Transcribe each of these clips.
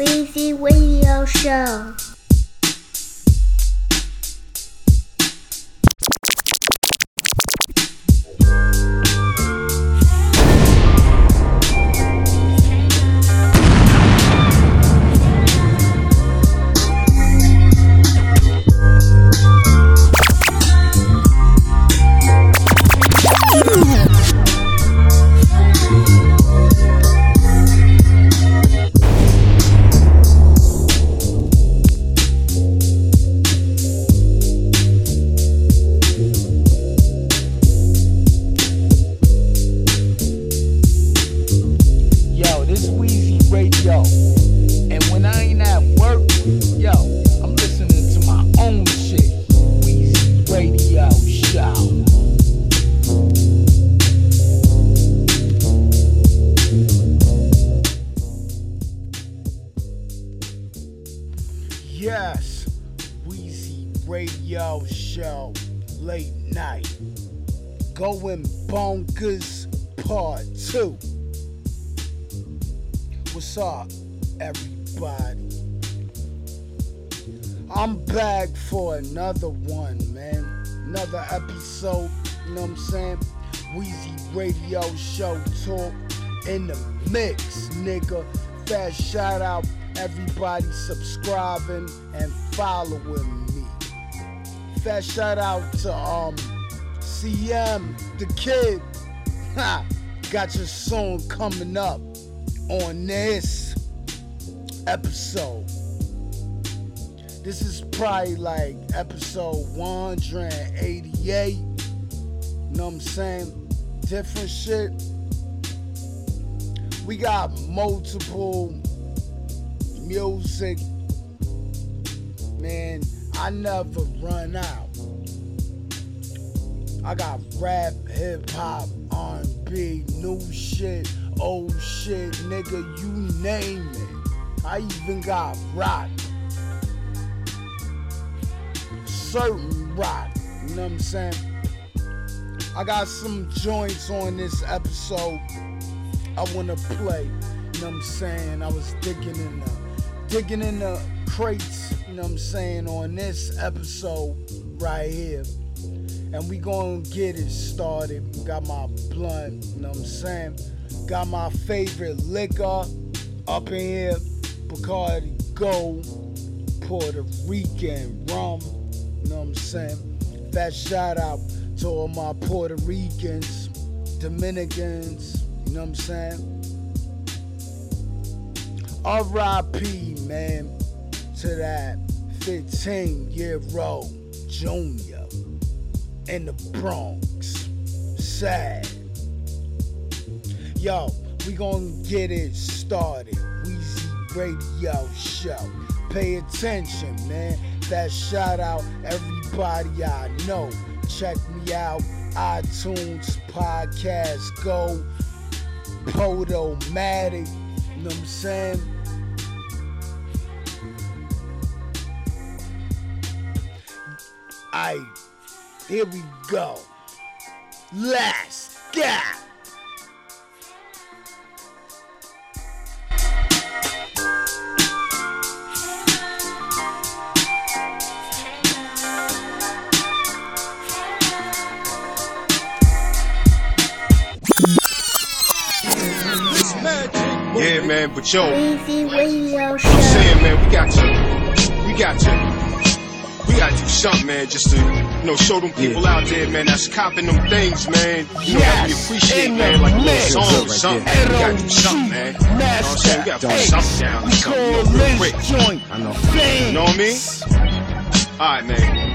Weezy Radio Show. Radio Show Talk in the mix, nigga. Fast shout out everybody subscribing and following me. Fast shout out to um CM the kid. Ha! Got your song coming up on this episode. This is probably like episode 188. You know what I'm saying? Different shit. We got multiple music. Man, I never run out. I got rap, hip hop, R&B, new shit, old shit, nigga, you name it. I even got rock. Certain rock, you know what I'm saying? I got some joints on this episode I wanna play, you know what I'm saying? I was digging in the digging in the crates, you know what I'm saying, on this episode right here and we gonna get it started. Got my blunt, you know what I'm saying? Got my favorite liquor up in here, Bacardi Gold, Puerto Rican rum, you know what I'm saying? That shout out to all my Puerto Ricans, Dominicans, you know what I'm saying? R.I.P. man to that 15 year old junior in the Bronx. Sad. Yo, we gonna get it started. Weezy Radio Show. Pay attention, man. That shout out everybody I know. Check me out. iTunes, Podcast Go, Podomatic. You know what I'm saying? Aight. Here we go. Let's go. Yeah, man, but yo, Weezy Radio I'm saying, man, we got to, we got to, we got to do something, man, just to, you know, show them people out there, man, that's copping them things, man. You know, that we appreciate, in man, the like a little mix. song or something. man. We got to do something, man. You know what I'm saying? We got to put something down, We something, you know, real this quick. joint I know. You know what I mean? All right, man.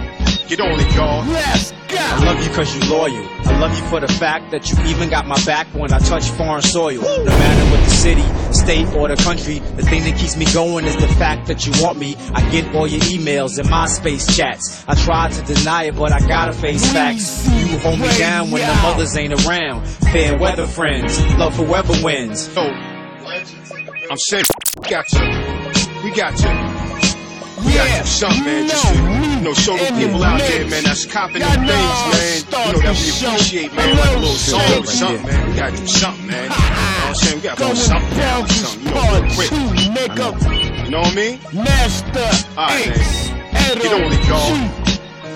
Get on it, y'all. Let's go. I go. love you cause you loyal. I love you for the fact that you even got my back when I touch foreign soil. No matter what the city, state, or the country, the thing that keeps me going is the fact that you want me. I get all your emails and MySpace chats. I try to deny it, but I gotta face facts. You hold me down when the mothers ain't around. Fair weather friends, love whoever wins. Yo, I'm saying, we got you. we got to. We gotta do something, man, just to, you know, show the people out there, man, that's copping them things, man. You know, that we appreciate, man, like a little song or something, man. We gotta do something, man. You know what I'm saying? We gotta put something down, something, you know, real quick. nigga. Know what I mean? Master Alright, Ace. Get on it, y'all.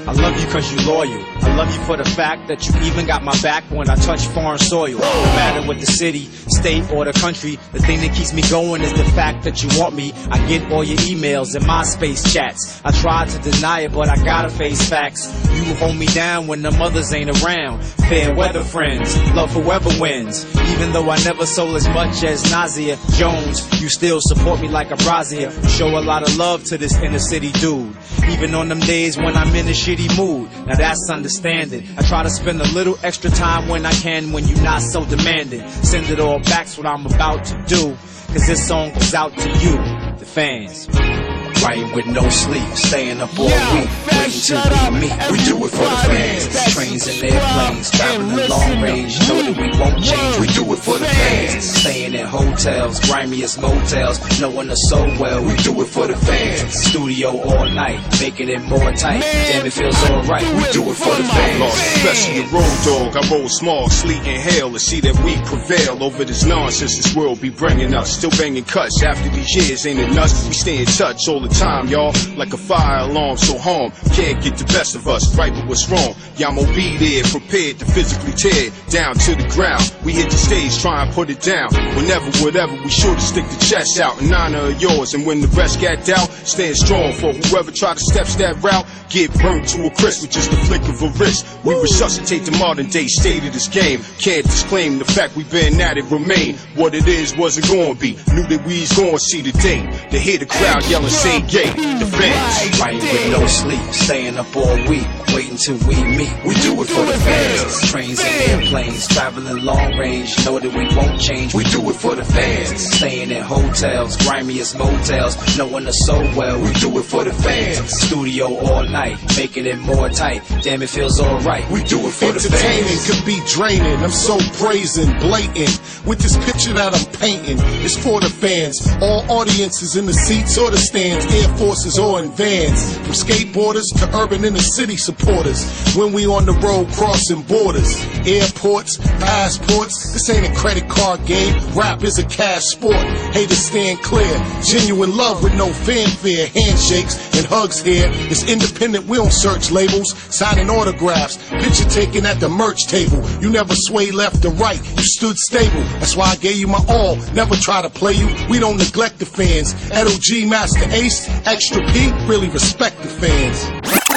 I love you cause you loyal. I love you for the fact that you even got my back when I touch foreign soil. No matter what the city, state, or the country, the thing that keeps me going is the fact that you want me. I get all your emails and MySpace chats. I try to deny it, but I gotta face facts. You hold me down when the mothers ain't around. Fair weather friends, love whoever wins. Even though I never sold as much as Nazia Jones, you still support me like a brazier. Show a lot of love to this inner city dude. Even on them days when I'm in the shitty mood. Now that's understanding. I try to spend a little extra time when I can when you're not so demanding. Send it all back's what I'm about to do. Cause this song goes out to you, the fans. Writing with no sleep, staying up all Yo, week, fam, waiting till shut up. we meet. We do it for the fans. Trains and airplanes, and traveling listen long range. Know that we won't change. We do it for the fans. fans. Staying in hotels, grimiest motels, knowing us so well. We do it for the fans. Studio all night, making it more tight. Damn, it feels alright. We do it for the Lost, fans. especially a road dog. I roll small, sleet and hail to see that we prevail over this nonsense this world be bringing us. Still banging cuts after these years, ain't it nuts? We stay in touch all the time, y'all. Like a fire alarm, so harm can't get the best of us. Right, but what's wrong? Y'all will be there, prepared to physically tear down to the ground. We hit the stage, try and put it down. Whenever, whatever, we sure to stick the chest out in honor of yours. And when the rest got doubt, stand strong for whoever try to step that route. Get burnt to a crisp with just a flick of a wrist. We resuscitate the modern day state of this game. Can't disclaim the fact we've been at it remain. What it is wasn't gonna be. Knew that we's gonna see the day. To hear the crowd yelling, say yay. The fans. Writing with no sleep, staying up all week, waiting till we meet. We do it for the fans. Trains and airplanes, traveling long range, know that we won't change. We do it for the fans. Staying in hotels, grimiest motels, knowing us so well. We do it for the fans. Studio all night, making it more tight. Damn, it feels alright. We do it for the Entertaining fans. could be draining. I'm so brazen, blatant. With this picture that I'm painting, it's for the fans. All audiences in the seats or the stands, Air Forces or in vans. From skateboarders to urban inner city supporters. When we on the road crossing borders, airports, passports. This ain't a credit card game. Rap is a cash sport. Haters stand clear. Genuine love with no fanfare. Handshakes and hugs here. It's independent. We don't search labels. Signing autographs. Picture taken at the merch table. You never sway left or right. You stood stable. That's why I gave you my all. Never try to play you. We don't neglect the fans. LG Masta Ace, Extra P, really respect the fans.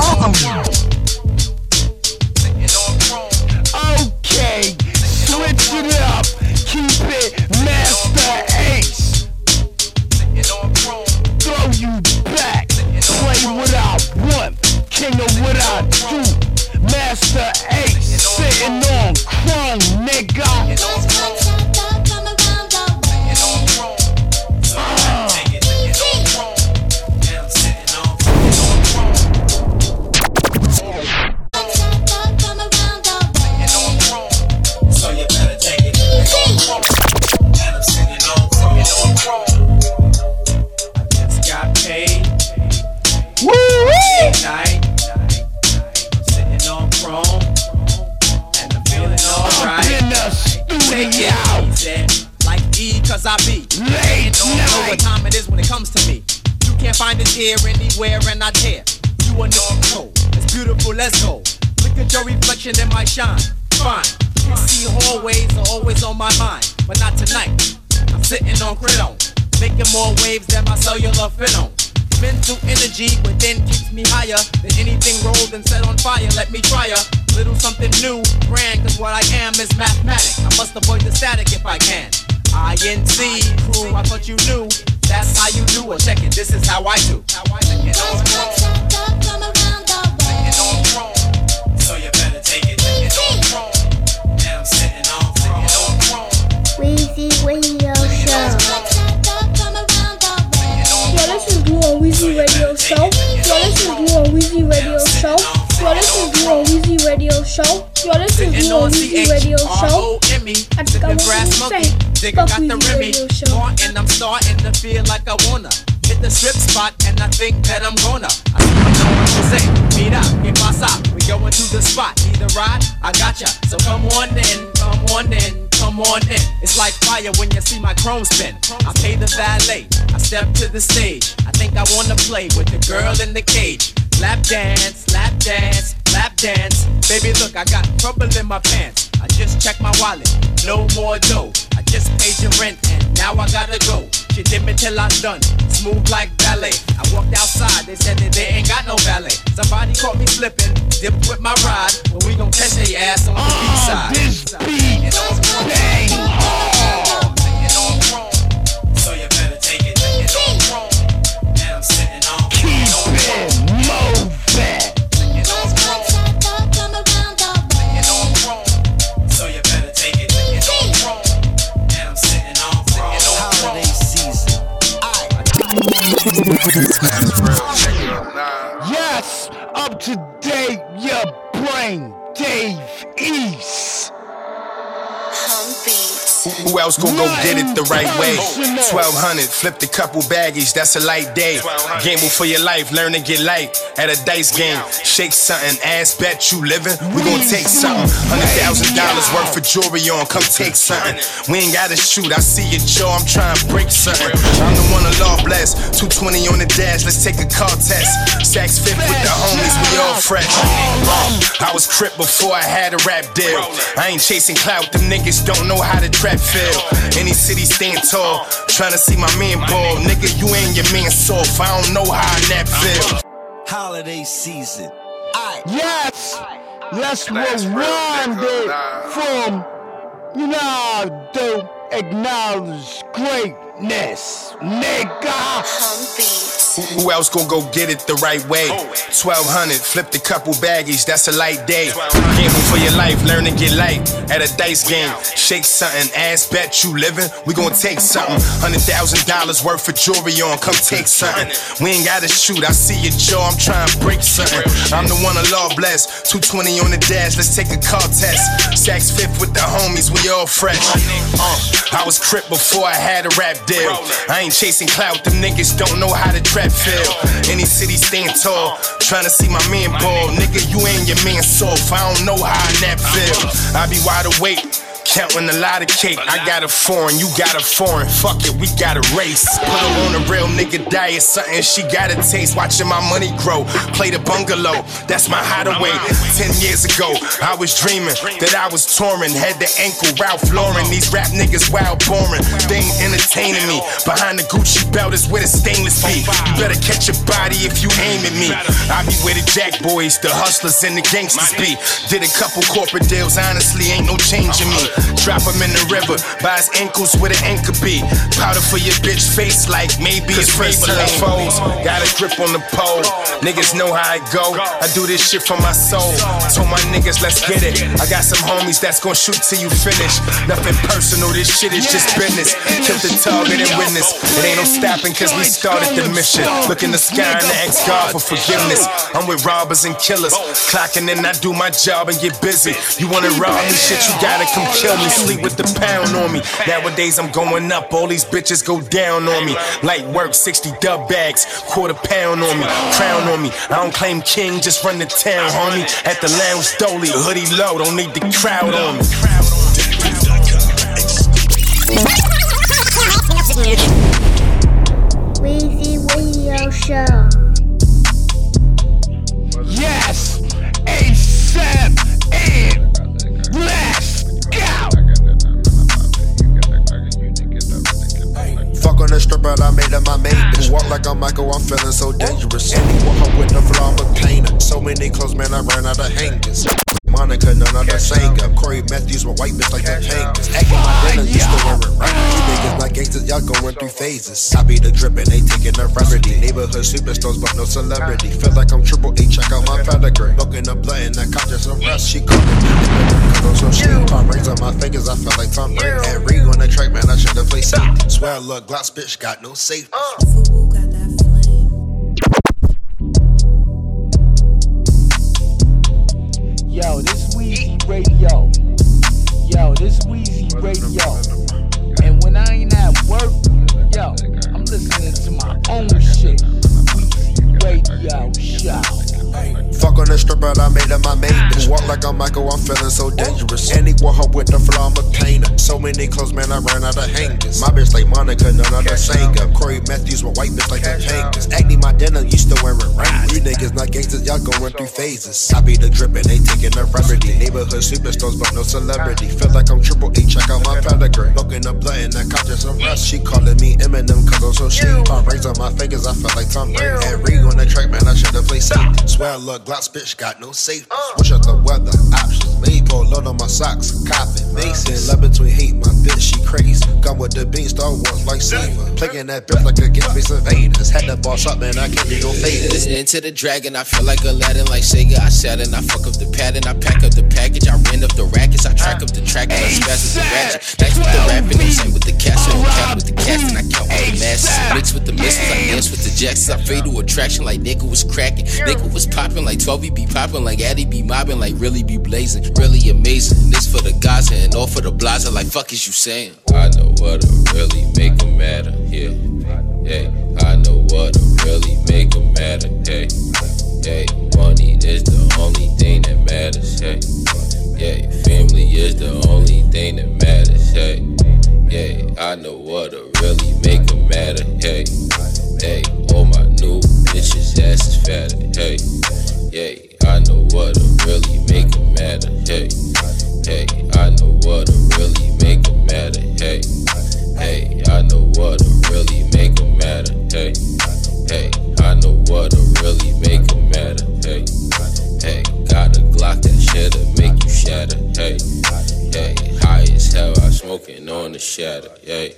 Okay, here, anywhere, and I dare. You are no code. It's beautiful, let's go. Look at your reflection in my shine. Fine. You see hallways are always on my mind, but not tonight. I'm sitting on Cridon, making more waves than my cellular on. Mental energy within keeps me higher than anything rolled and set on fire. Let me try a little something new, grand, cause what I am is mathematics. I must avoid the static if I can. INC crew, I thought you knew. That's how you do it. Check it, this is how I do. How I do it. So you better take it. And I'm sitting on Weezy Radio Show. You're listening to a Weezy Radio Show. You're listening to a Weezy Radio Show. You're listening to a Weezy Radio Show. You're listening Sitting on Weezy Radio Show. C-H-R-O-M-E I think I Sipping want grass to monkey fuck got the Remy. And I'm starting to feel like I wanna Hit the strip spot and I think that I'm gonna I think I what to say Meet up, get my We going to the spot Need a ride? I gotcha So come on in, come on in, come on in. It's like fire when you see my chrome spin. I pay the valet, I step to the stage. I think I wanna play with the girl in the cage. Lap dance, lap dance, lap dance. Baby, look, I got trouble in my pants. I just checked my wallet, no more dough. I just paid your rent and now I gotta go. She did me till I'm done, smooth like ballet. I walked outside, they said that they ain't got no ballet. Somebody caught me slipping, dipped with my ride, but we gon' catch their ass on the ah, beat side. This beat on Yes, up to date, your brain, Dave East. Who else gon' go get it the right way? 1200, flip a couple baggies, that's a light day. Gamble for your life, learn to get light at a dice game. Shake something, ass bet you living, we gon' take something. $100,000 worth of jewelry on, come take something. We ain't gotta shoot, I see your jaw, I'm trying to break something. I'm the one the law bless, 220 on the dash, let's take a car test. Saks fifth with the homies, we all fresh. I was crip before I had a rap deal. I ain't chasing clout, them niggas don't know how to trap feel. Any city stand tall, tryna see my man ball. Nigga, you ain't your man soft, I don't know how that feel. Holiday season. Yes, let's rewind it from, you know, the acknowledged greatness, nigga. Who else gon' go get it the right way? 1200, flipped a couple baggies, that's a light day. Gamble for your life, learn to get light at a dice game. Shake something, ass bet you living, we gon' take something. $100,000 worth of jewelry on, come take something. We ain't gotta shoot, I see your jaw, I'm trying to break something. I'm the one the law bless, 220 on the dash, let's take a car test. Saks fifth with the homies, we all fresh. Uh, I was crip before I had a rap deal. I ain't chasing clout, them niggas don't know how to Any city stand tall, tryna see my man ball. Nigga, you ain't your man soft, I don't know how I that feel. I be wide awake. Counting a lot of cake. I got a foreign, you got a foreign. Fuck it, we got a race. Put her on a real nigga diet, something she gotta taste. Watching my money grow. Play the bungalow, that's my hideaway. Ten years ago, I was dreaming that I was touring. Had the ankle Ralph Lauren. These rap niggas wild boring. They ain't entertaining me. Behind the Gucci belt is where the stainless be. You better catch your body if you aim at me. I be where the jack boys, the hustlers, and the gangsters be. Did a couple corporate deals, honestly, ain't no change in me. Drop him in the river, by his ankles where the anchor be. Powder for your bitch face, like maybe it's first time foes. Got a grip on the pole, niggas know how I go. I do this shit for my soul. Told my niggas, let's get it. I got some homies that's gonna shoot till you finish. Nothing personal, this shit is just business. Kill the target and witness. It ain't no stopping cause we started the mission. Look in the sky and ask God for forgiveness. I'm with robbers and killers. Clocking in, I do my job and get busy. You wanna rob me, shit, you gotta come kill me. Sleep with the pound on me. Nowadays I'm going up, all these bitches go down on me. Light work, 60 dub bags, quarter pound on me, crown on me. I don't claim king, just run the town, homie. At the lounge, dolly, hoodie low, don't need the crowd on me. Weezy Radio Show. Stripper, I made her my main bitch. Walk like I'm Michael, I'm feeling so dangerous. Anyone up with the flow, I'm a painter. So many clothes, man, I ran out of hangers. Monica, none of the singer. Cory Matthews, my white bitch like the tankers. Acting my dinner, you still wearing right. You niggas not gangsters, y'all going through phases. I be the drippin', they taking the remedy. Neighborhood superstars, but no celebrity. Feel like I'm triple A, check out my pedigree. Looking up blood in that cop just a rust. She calling me. Cause I'm so shit. Tom rings on my fingers, I feel like Tom Brady. And Reed on the track, man, I should've played safety. Swear, look, Glocks bitch got no safety. Uh. Yo, this Weezy Radio. Yo, this Weezy Radio. Work. Yo, I'm listening to my own shit. Weezy Radio Show. Fuck on the stripper, I made her my main bitch. Walk like I'm Michael, I'm feeling so dangerous. And he wore her with the flow, I'm a painter. So many clothes, man, I ran out of hangers. My bitch like Monica, none of the singer. Cory Matthews, my white bitch like the Pankers. Acne, my denim, you still wearing Wranglers. You niggas not gangsters, y'all going through phases. I be the drippin', they taking the remedy. Neighborhood superstars, but no celebrity. Feel like I'm triple A, check out my pedigree. Smoking the blunt and I caught just some rust. She calling me Eminem, cause I'm so shady. My rings on my fingers, I feel like Tom Brady. And Ring on the track, man, I should've played safety. Swear I look Glocks, bitch, got no safety. Switch up the weather, options. Maple, load on my socks, copping. Mason, love between hate, my bitch, she crazy. Gone with the beans, Star Wars like Saver. Playing that bitch like a game face invaders. Had to boss up, man, I can't be gon' fade it. Listening to the dragon, I feel like Aladdin, like Sega. I sat and I fuck up the pattern, I pack up the package, I ran up the rackets, I track up the track, and I spaz with the ratchet. Nice with the rapping, they sing with the cash, and cap with the cast, and I count all the masses. Mix with the missiles, I dance with the jacks, I fade to attraction like nigga was cracking. Nigga was popping like 12 be popping like Addy be mobbing like really be blazing. Really amazing. This for the guys and all for the blazer like fuck is you saying? I know what to really make matter, yeah. Hey, I know what to really make matter, hey. Hey, money is the only thing that matters, hey. Yeah, family is the only thing that matters, hey. Yeah, I know what to really make matter, hey. Hey, all my new bitches ass is fatter, hey. Yeah, I know what to really make them matter, hey. Hey, I know what to really make them matter, hey. Hey, I know what to really make them matter, hey. Hey, I know what to really make them matter, hey. Hey, got a Glock that shit'll make you shatter, hey. Hey, high as hell, I smoking on the shatter, hey.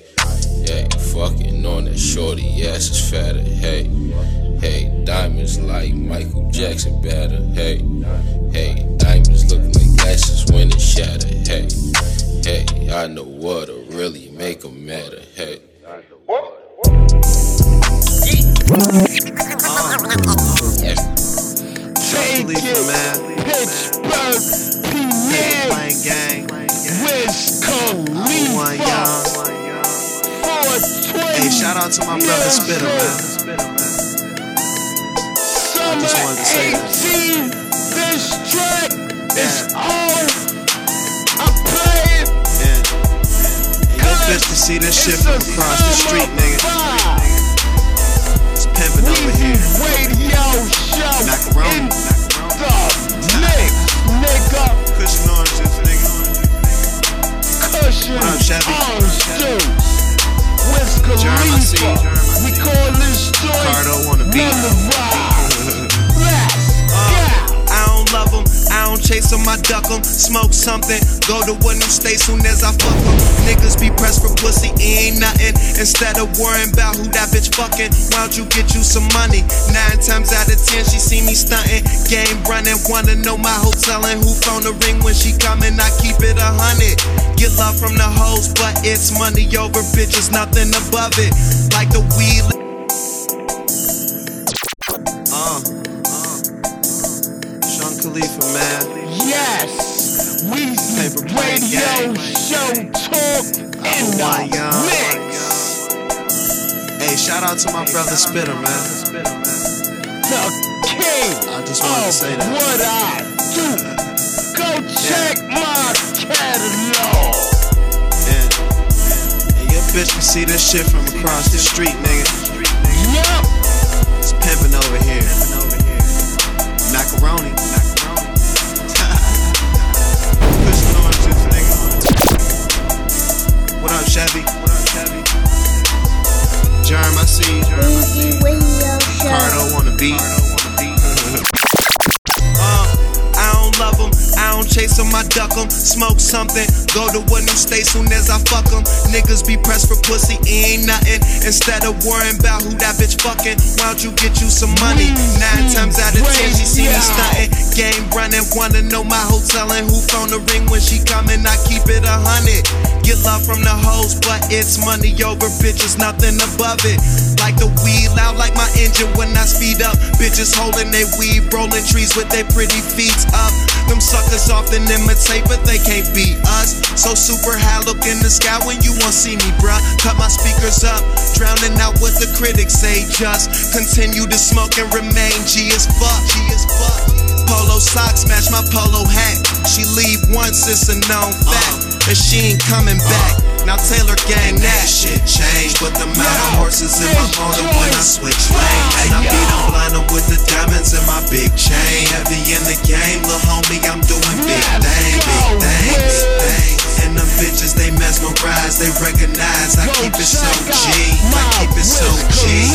Hey, fucking on that shorty ass is fatter, hey. Diamonds like Michael Jackson better, hey. Hey, diamonds look like glasses when it shatter, hey. Hey, I know what to really make them matter, hey. Take it, Pittsburgh, PA, gang. Wiz 420. Hey, shout out to my brother Spitter, man. 18, this track is. I play it. And your bitch to see this shit from across the street, nigga. It's pimping over here. Radio show Macaroni. the mix, nigga. Kush and oranges, nigga. Kush and What orange juice. Wiz Jerm, I see you. Khalifa. We call this joint Cardo on the beat. Love them, I don't chase them, I duck them. Smoke something, go to a new state soon as I fuck them. Niggas be pressed for pussy, it ain't nothing. Instead of worrying about who that bitch fucking, why don't you get you some money? Nine times out of ten, she see me stunting. Game running, wanna know my hotel and who phone the ring when she coming. I keep it a hundred. Get love from the hoes, but it's money over bitches, nothing above it. Like the weed. Man. Yes, we Paper plane radio show talk in the oh Hawaiian. mix. Hey, shout out to my brother Spitter, man. The king I just wanted to of say that. what I do. Go check my catalog. And, and your bitch can see this shit from across the street, nigga. Yup, It's pimping over here. Macaroni. Chevy? Germ, I see you. Weezy Radio Show. Cardo on the beat. Chase them, I duck them. Smoke something, go to a new state soon as I fuck them. Niggas be pressed for pussy, it ain't nothing. Instead of worrying about who that bitch fucking, why don't you get you some money? Mm, Nine mm, times out of ten, she see me stunting. Game running, wanna know my hotel and who phone the ring when she coming. I keep it a hundred. Get love from the hoes, but it's money over bitches, nothing above it. Like the weed, loud like my engine when I speed up. Bitches holding they weed, rolling trees with their pretty feet up. Them suckers often imitate, but they can't beat us. So super high, look in the sky when you won't see me, bruh. Cut my speakers up, drowning out what the critics say. Just continue to smoke and remain G as fuck. G as fuck. Polo socks match my polo hat. She leave once, it's a known fact. And she ain't coming back. Now Taylor gang that shit changed, but the amount of horses in my motor when I switch lanes. And I beat them blind with the diamonds in my big chain. Heavy in the game, little homie, I'm doing big things, big things, big things. And them bitches, they mesmerize, they recognize. I keep it so G, I keep it so G.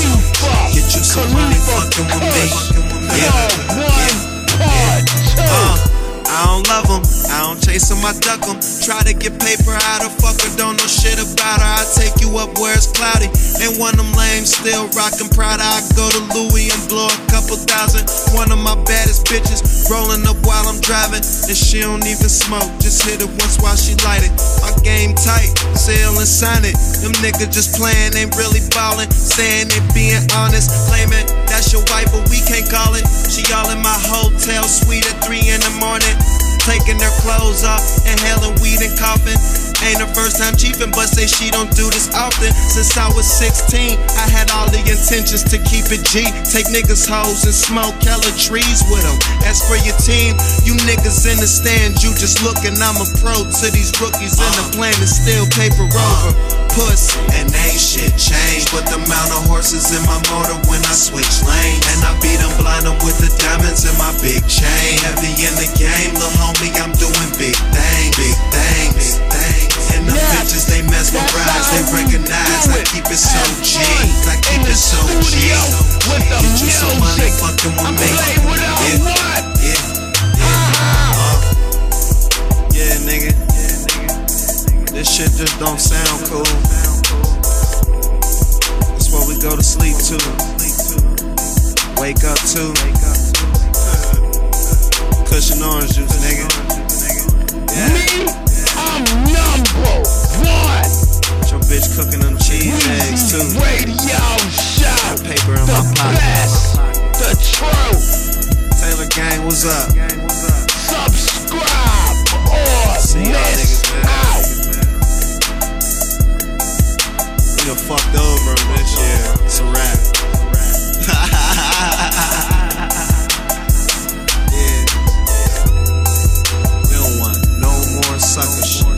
Get you some money fucking with me. Yeah, yeah, yeah. Uh. I don't love them, I don't chase them, I duck them. Try to get paper out of fucker, don't know shit about her. I take you up where it's cloudy. And one of them lames still rockin' Prada. I go to Louis and blow a couple thousand. One of my baddest bitches rolling up while I'm driving. And she don't even smoke, just hit it once while she light it. My game tight, sell and sign it. Them niggas just playing, ain't really ballin'. Saying they being honest, claiming that's your wife, but we can't call it. She all in my hotel suite at 3 in the morning. Taking her clothes off, inhaling weed and coughing. Ain't the first time chiefin', but say she don't do this often. Since I was 16, I had all the intentions to keep it G. Take niggas' hoes and smoke hella trees with them. As for your team, you niggas in the stand, you just lookin'. I'm a pro to these rookies, and the plan is still paper over. Puss, and ain't shit changed, but the amount of horses in my motor when I switch lanes. And I beat them blind with the diamonds in my big chain. Heavy in the game, little homie, I'm doing big things, big things, bitches, they mesmerize, they recognize. I keep it so G, I keep it so G. Get you some money fucking with me. Yeah, yeah, yeah. Uh, yeah, nigga. This shit just don't sound cool. That's what we go to sleep to. Wake up to. Kush and orange juice, nigga. Yeah. I'm number one. Your bitch cooking them cheese eggs too. Radio show. Got paper in my The pocket. best. The truth. Taylor Gang, what's up? Subscribe or See miss niggas, out. We done fucked over this year. It's a wrap. more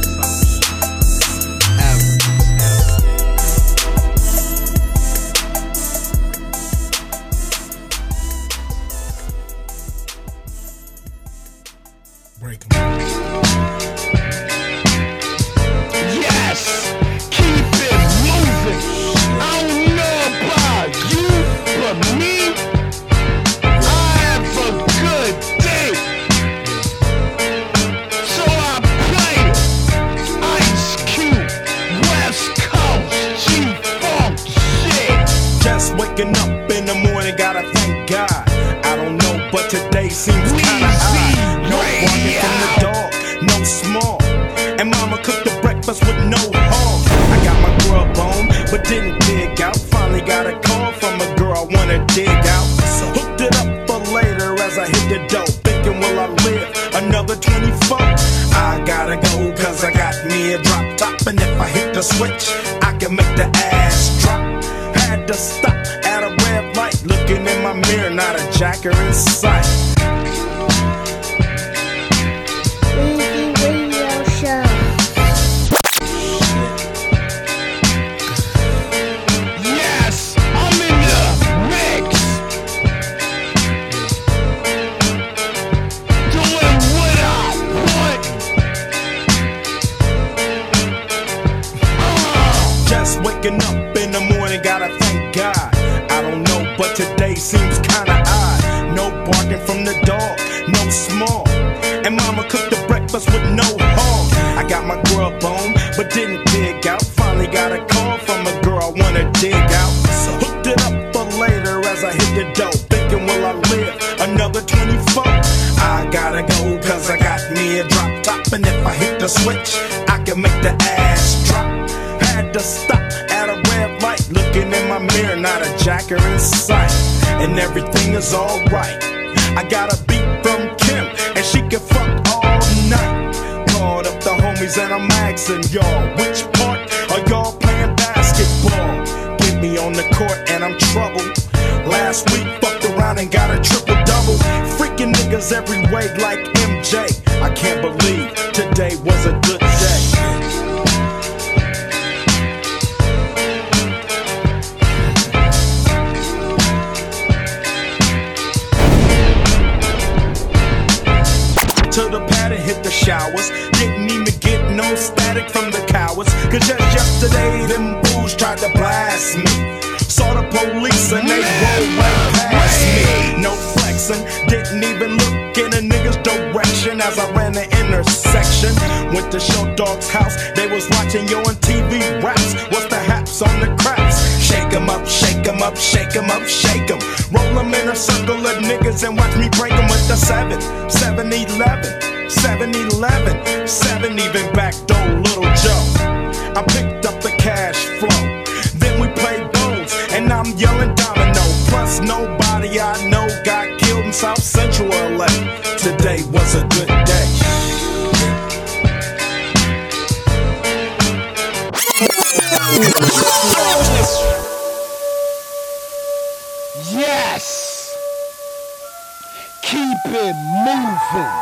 it moving.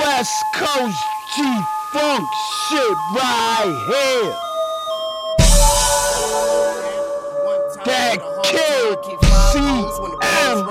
West Coast G Funk shit right here. That kid CM.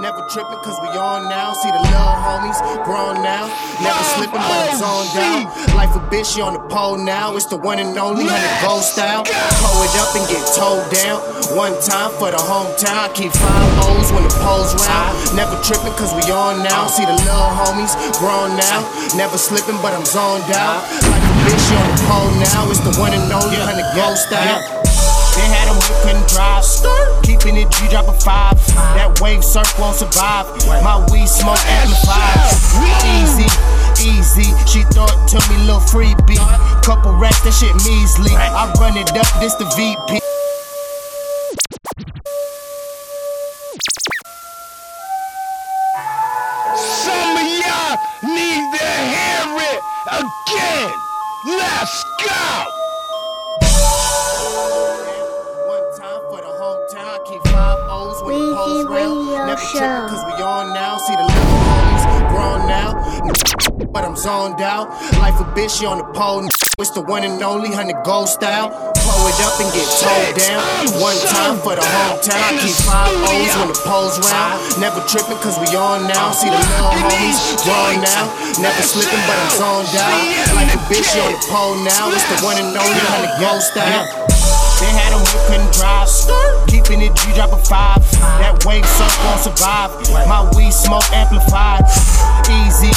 Never tripping cause we on now. See the little homies grown now. Never slipping but it's on down. Life a bitch, she on the pole now. It's the one and only hundred gold style. Pull it up and get towed down. One time for the hometown. I keep five O's when the pole's round. Never tripping cause we on now. See the little homies grown now. Never slipping but I'm zoned out. Like a bitch, on the pole now. It's the one and only hundred gold style. They had them who couldn't drive. Keeping it G drop a five. That wave surf won't survive. My weed smoke amplified. Easy, easy. She thought to me little freebie. Couple racks, that shit measly. I run it up, this the VP. Let's go. One time for the hometown. Keep five O's when the pole's round. Never tripping cause we on now. See the But I'm zoned out. Life a bitch, she on the pole. It's the one and only hundred gold style. Blow it up and get towed down. One time for the hometown. I keep five O's when the pole's round. Never tripping cause we on now. See the little homies grown now. Never slipping but I'm zoned out. Like a bitch, she on the pole now. It's the one and only hundred gold style. They had couldn't drive. Keeping it G drop a five. That wave surf won't survive. My weed smoke amplified. Easy,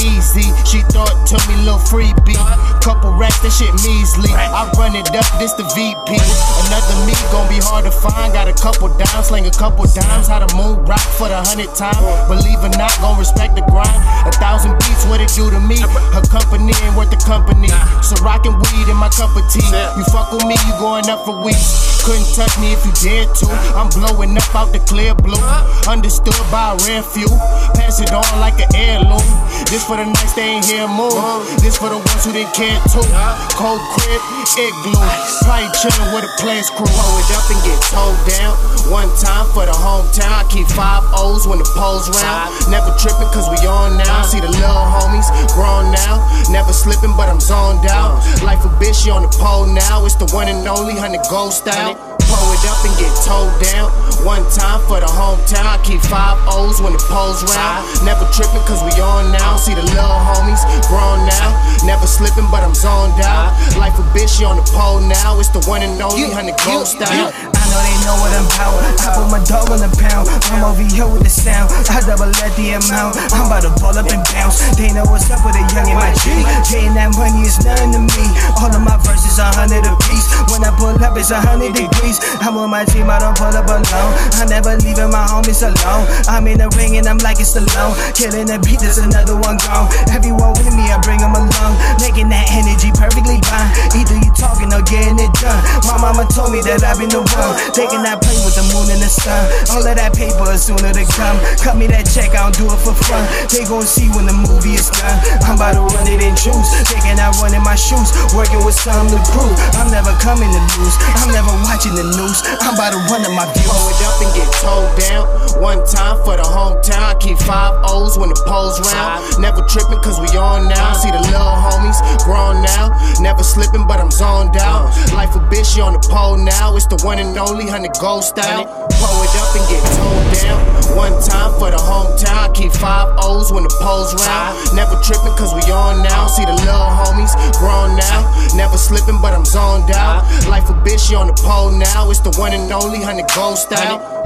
easy. She thought to me little freebie. Couple racks, that shit measly. I run it up, this the VP. Another me gon' be hard to find. Got a couple dimes, sling a couple dimes. How to move rock for the hundred time. Believe or not, gon' respect the grind. A thousand beats, what it do to me? Her company ain't worth the company. So rockin' weed in my cup of tea. You fuck with me, you going up for weeks. Couldn't touch me if you dared to. I'm blowing up out the clear blue. Understood by rare few. Pass it on like an heirloom. This for the nights they ain't here move. This for the ones who didn't care too. Cold crib, igloo. Probably chillin' with a players crew. Blow it up and get towed down. One time for the hometown. I keep five O's when the pole's round. Never tripping cause we on now. See the little homies grown now. Never slipping but I'm zoned out. Life a bitch, she on the pole now. It's the one and only hundred ghost out. Pull it up and get towed down. One time for the hometown. I keep five O's when the pole's round. Never tripping cause we on now. See the little homies grown now. Never slipping but I'm zoned out. Life a bitch, she on the pole now. It's the one and only hundred gold style. Know they know what I'm about. I put my dog on the pound. I'm over here with the sound. I double let the amount. I'm about to ball up and bounce. They know what's up with a young in my G. Getting that money is nothing to me. All of my verses a hundred apiece. When I pull up, it's a hundred degrees. I'm with my team, I don't pull up alone. I never leaving my homies alone. I'm in the ring and I'm like it's alone. Killing the beat, there's another one gone. Everyone with me, I bring them along. Making that energy perfectly fine. Either you talking or getting it done. My mama told me that I've been the one. Taking that plane with the moon and the sun. All of that paper is sooner to come. Cut me that check, I don't do it for fun. They gon' see when the movie is done. I'm about to run it in juice. Taking that run in my shoes. Working with some to prove. I'm never coming to lose. I'm never watching the news. I'm about to run to my views. Blow it up and get towed down. One time for the hometown. I keep five O's when the polls round. Never tripping cause we on now. See the little homies grown now. Never slipping, but I'm zoned out. Life a bitch, you on the pole now. It's the one and only hundred gold style. Blow it up and get towed down. One time for the hometown. I keep five O's when the polls round. Never tripping cause we on now. See the little homies grown now. Never slipping, but I'm zoned out. Life a bitch, you on the pole now. It's the one and only hundred gold style.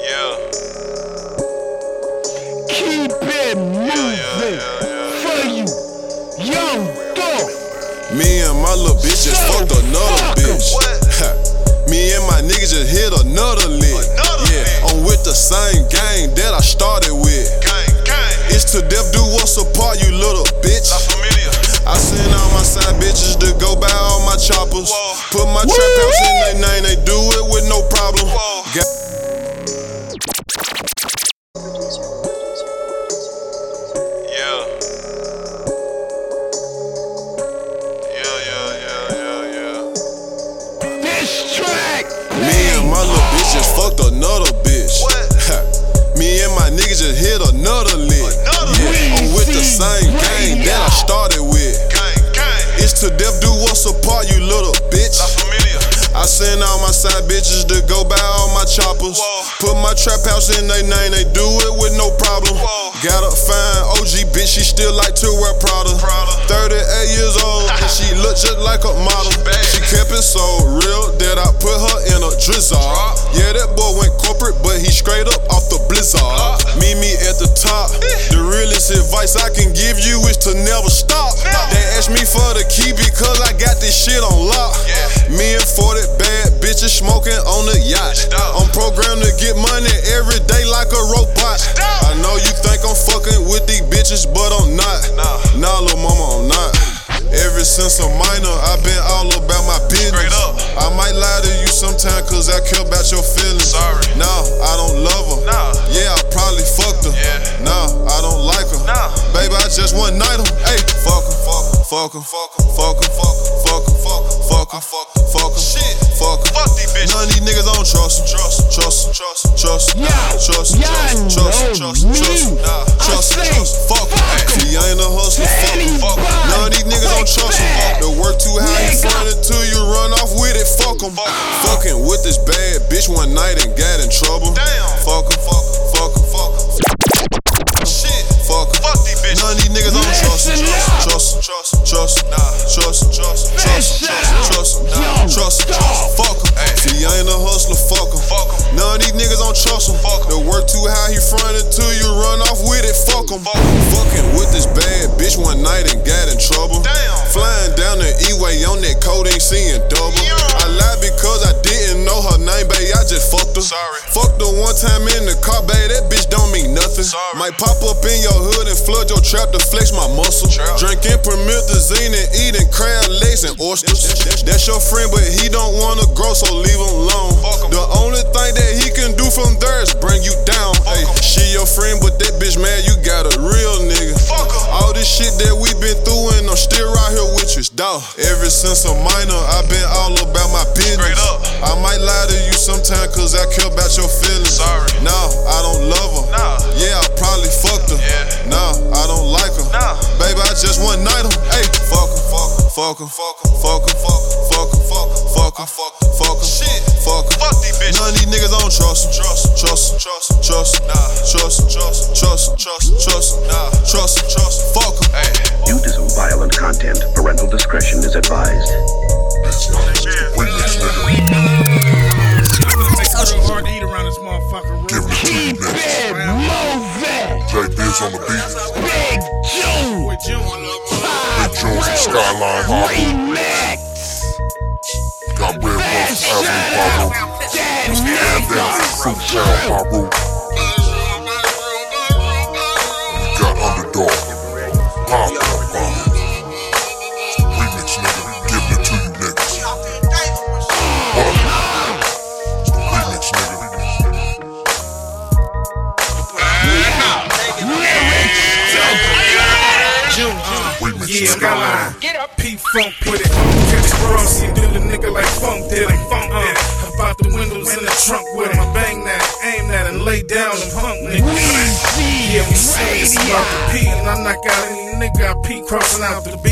Yeah. Keep it moving for you, young dog. Me and my little bitch just fucked another bitch. Me and my niggas just hit another lick. yeah, I'm with the same gang that I started with. It's to death do us apart, you little bitch. I send all my side bitches to go buy all my choppers. Put my trap house in their name, they do it with no problem. To never stop. They ask me for the key because I got this shit on lock. Me and 40 bad bitches smoking on the yacht. I'm programmed to get money every day like a robot. I know you think I'm fucking with these bitches, but I'm not. Nah, nah little mama, I'm not. Ever since a minor, I've been all about my business. I might lie to you sometime cause I care about your feelings. Sorry. No, I don't love her. Yeah, I just one night. Hey, fuck her, fuck her, fuck her, fuck her, fuck her, fuck her, fuck her, fuck her, fuck her, fuck her, shit, fuck her. Fuck these bitches. None of these niggas don't trust. Trust, trust, trust, trust, trust, trust, trust, trust, trust, trust, nah, trust, trust, fuck. See, I ain't a hustler, fuck her. None of these niggas don't trust him. The work too high, you front it till you run off with it, fuck him. Fucking with this bad bitch one night and got in trouble. Damn. Fuck him, fuck him, fuck him, Might pop up in your hood and flood your trap to flex my muscle. Drinking promethazine and eating crab legs and oysters. That's your friend, but he don't wanna grow, so leave him alone. The only thing that he can do from there is bring you down. Hey, she your friend, but that bitch mad you got a real nigga. All this shit that we been through and I'm still right here with you, dog. Ever since a minor, I've been all about my business. I might lie to you sometime cause I care about your feelings. Sorry. No, I don't love her. Yeah, I probably fucked her. Yeah. No, I don't like her. Baby, I just one night her. Hey, fuck her, fuck her, fuck her, fuck her, fuck her, fuck her, fuck her, fuck her, fuck her, fuck her, shit, fuck her. Fuck these bitches. None of these niggas I don't trust. Trust, trust, trust, trust, nah, trust, trust, trust, trust, trust, nah, trust, trust, fuck her. Due to some violent content, parental discretion is advised. hard to eat around this motherfucker. J Biz on the beat. Big June. Big Jones and Skyline Harbor. Remix. Got Red Rose Avenue Pablo. And then Fruit Town Pablo. Got Underdog. Pop Yeah, skyline. Get up. P-Funk with it. Catch a Rossi, do the nigga like Funk did it. Funk did it. Uh, Hop out the windows in the trunk with him. I bang that, aim that, and lay down and punk niggas. Yeah, we serious about the P, and I knock out any nigga I P crossing out the B.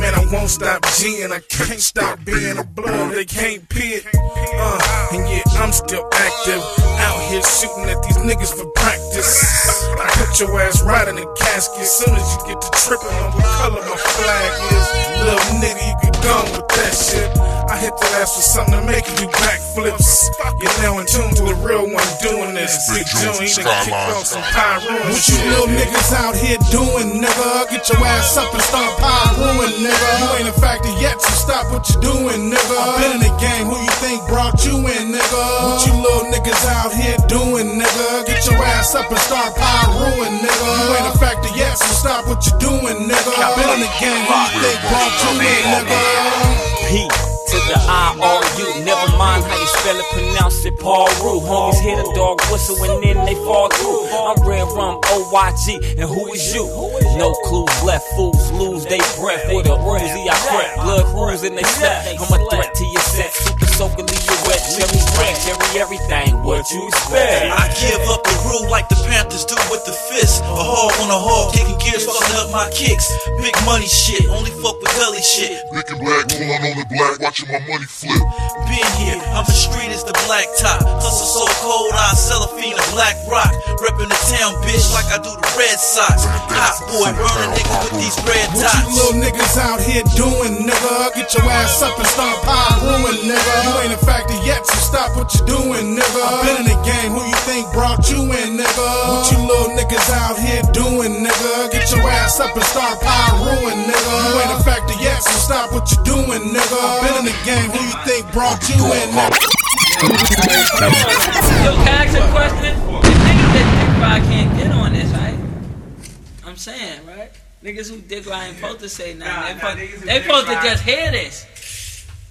Man, I won't stop G, and I can't stop being a blood. They can't pee it. Uh, and yet I'm still active. Out here shooting at these niggas for practice. I put your ass right in the casket. Soon as you get to tripping on what color my flag is. Little nigga, you get gone with that shit. I hit that ass with something to make you do backflips. You're now in tune to the real one doing this. Big Joe, he done kicked off some. What you little niggas out here doing, nigga? Get your ass up and start pyroing, nigga. You ain't a factor yet, so stop what you doing, nigga. I've been in the game, who you think brought you in, nigga? What you little niggas out here doing, nigga? Get your ass up and start pyroing, nigga. You ain't a factor yet, so stop what you doing, nigga. I've been in the game, who you think brought you in, nigga? P to the I R U. Never mind how you spell it, pronounce it Paul Rue. Homies hear the dog whistle and then they fall through. I'm Red Rum OYG, and who is you? No clues left, fools lose they breath. With a Uzi, I prep, blood rules in they step. I'm a threat to your set, super soaking leave. Cherry red, cherry everything, what you expect? I give up the rule like the Panthers do with the fist. A hog on a hog, kicking gears, fucking up my kicks. Big money shit, only fuck with gully shit. Big and black, pulling on the black, watching my money flip. Been here, I'm as street as the black top. Hustle so cold, I sell a fiend of black rock. Reppin' the town, bitch, like I do the Red Sox. Hot boy, burning niggas with these red dots. What you little niggas out here doing, nigga? Get your ass up and start pyroing, nigga. You ain't a factor yet, so stop what you doing, nigga. I've been in the game, who you think brought you in, nigga? What you little niggas out here doing, nigga? Get your ass up and start pyroing, nigga. You ain't a factor yet, so stop what you doing, nigga. I've been in the game, who you think brought you in, nigga? Yo, can I ask a question? The niggas that dick ride can't get on this, right? I'm saying, right? Niggas who dick ride ain't supposed to say nothing. they supposed, they supposed to just hear this.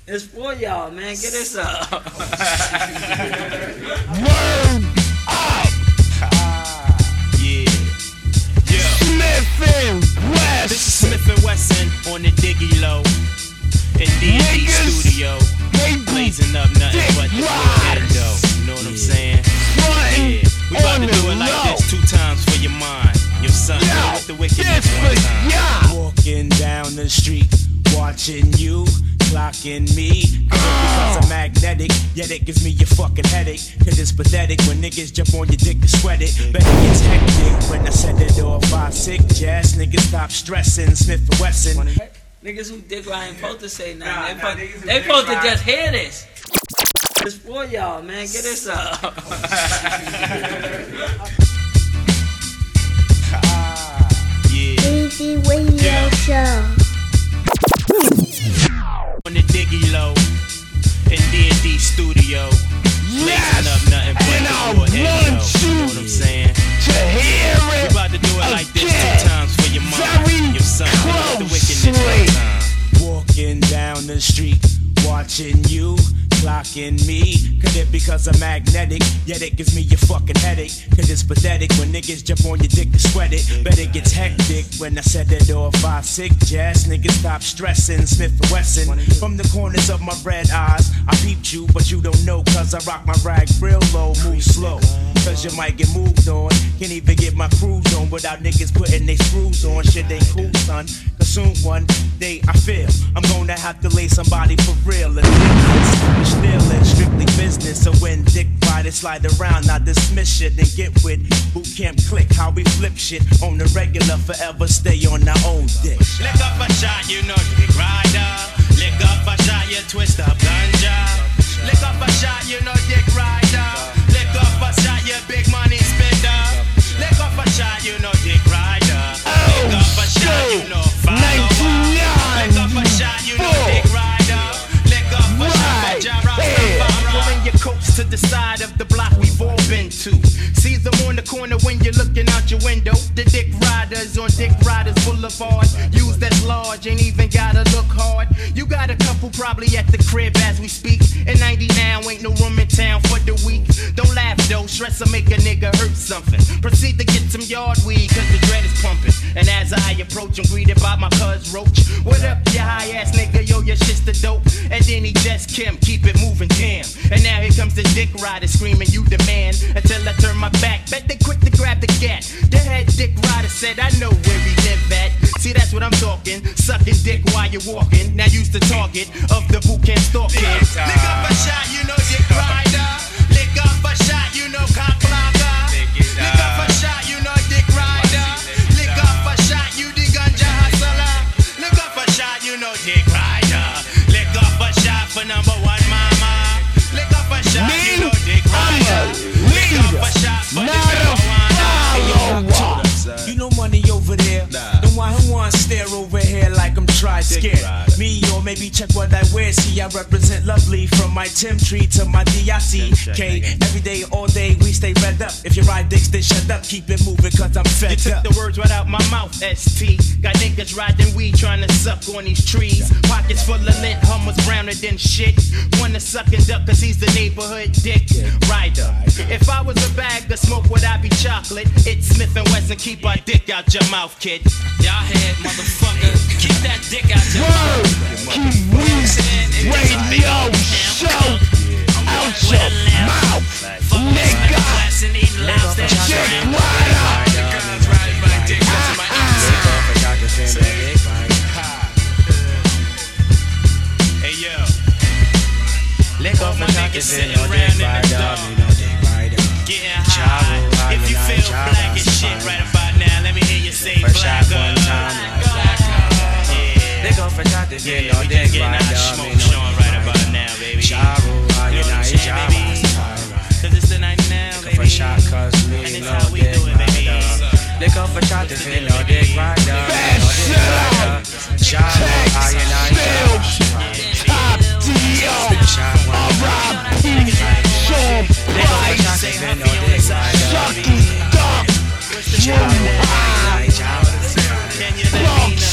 It's for y'all, man. Get this up. Word up! Yeah. Yeah. Smith and West. This is Smith and Wesson on the Diggy Low. In D&D Niggas, studio. Blazing up nothing but the real endo. You know what I'm saying? Yeah. We about to do it like this two times for your mind. Your son. With the wickedness one time. Walking down the street, watching you. Clocking me, because I'm magnetic, yet it gives me a fucking headache. Cause it's pathetic when niggas jump on your dick to sweat it. Bet it gets hectic when I said it all five sick jazz. Niggas stop stressing, Smith and Wesson. niggas who dick ride ain't supposed to say nothing. they supposed, they supposed to just hear this. It's for y'all, man. Get this up. Ah, Weezy Radio Show. It gives me a fucking headache. Cause it's pathetic when niggas jump on your dick to sweat it. Bet it gets hectic when I said that all five sick jazz. Niggas stop stressing. Smith and Wesson. From the corners of my red eyes, I peeped you, but you don't know. Cause I rock my rag real low, move slow. Cause you might get moved on. Can't even get my cruise on without niggas putting their screws on. Shit ain't cool, son. Cause soon one day I feel I'm gonna have to lay somebody for real. And still in strictly business. So when dick riders slide around, I dismiss shit and get with Boot Camp Clik. How we flip shit on the regular, forever stay on our own dick. Lick up a shot, you know dick rider. Lick up a shot, you twist up ganja. Lick up a shot, you know dick rider. Lick up a shot, you big money spender. Lick up a shot, you know side of the block we've all been to. See them on the corner when you're looking out your window. The Dick Riders on Dick Riders Boulevard. Use that's large, ain't even gotta look hard. Got probably at the crib as we speak. In 90 now, ain't no room in town for the week. Don't laugh though, stress will make a nigga hurt something. Proceed to get some yard weed, cause the dread is pumping. And as I approach, I'm greeted by my cuz Roach. What up, you high ass nigga? Yo, your shit's the dope. And then he just Kim, keep it moving, damn. And now here comes the dick rider screaming, you demand. Until I turn my back, bet they quick to grab the gat. The head dick rider said, I know where he live at. See, that's what I'm talking. Sucking dick while you're walking. Now use the target of the boot camp stalking. Lick up a shot, you know dick rider. Lick up a shot, you know cock blocker. Lick up a shot, you know dick rider. Lick up a shot, you the ganja hustler. Lick up a shot, you know dick rider. Lick up a shot for number one mama. Lick up a shot, you know dick rider. Lick up a shot for the. You know money over there. The one who wants stare over here like I'm tried scared. Me or maybe check what I wear. See, I represent lovely from my Tim tree to my D-I-C-K. Every day, all day, we stay red up. If you ride dicks, then shut up. Keep it moving, cause I'm fed You took up. the words right out my mouth, ST. Got niggas riding weed trying to suck on these trees. Pockets full of lint, hummers browner than shit. Wanna suck and duck cause he's the neighborhood dick rider. If I was a bag of smoke, would I be chocolate? It's Smith and Wesson, keep our dick out your mouth, kid. Y'all head, motherfucker. Keep that dick out your mouth. Keep weed radio show out your mouth, nigga. Dick rider. Hey yo. Lick off my niggas sitting around in the dark. Getting high. If you feel black as shit right about now, let me hear you say black girl. Yeah, we just getting our smoke showing right about now, baby. You know what I'm saying, baby? Cause it's the night now, baby. And it's how we do it, baby. Lick off a shot to feel no dick rider. Shot I and I Top deal. R.I.P. Sean Price. Sucky Duck. Moon High. Plum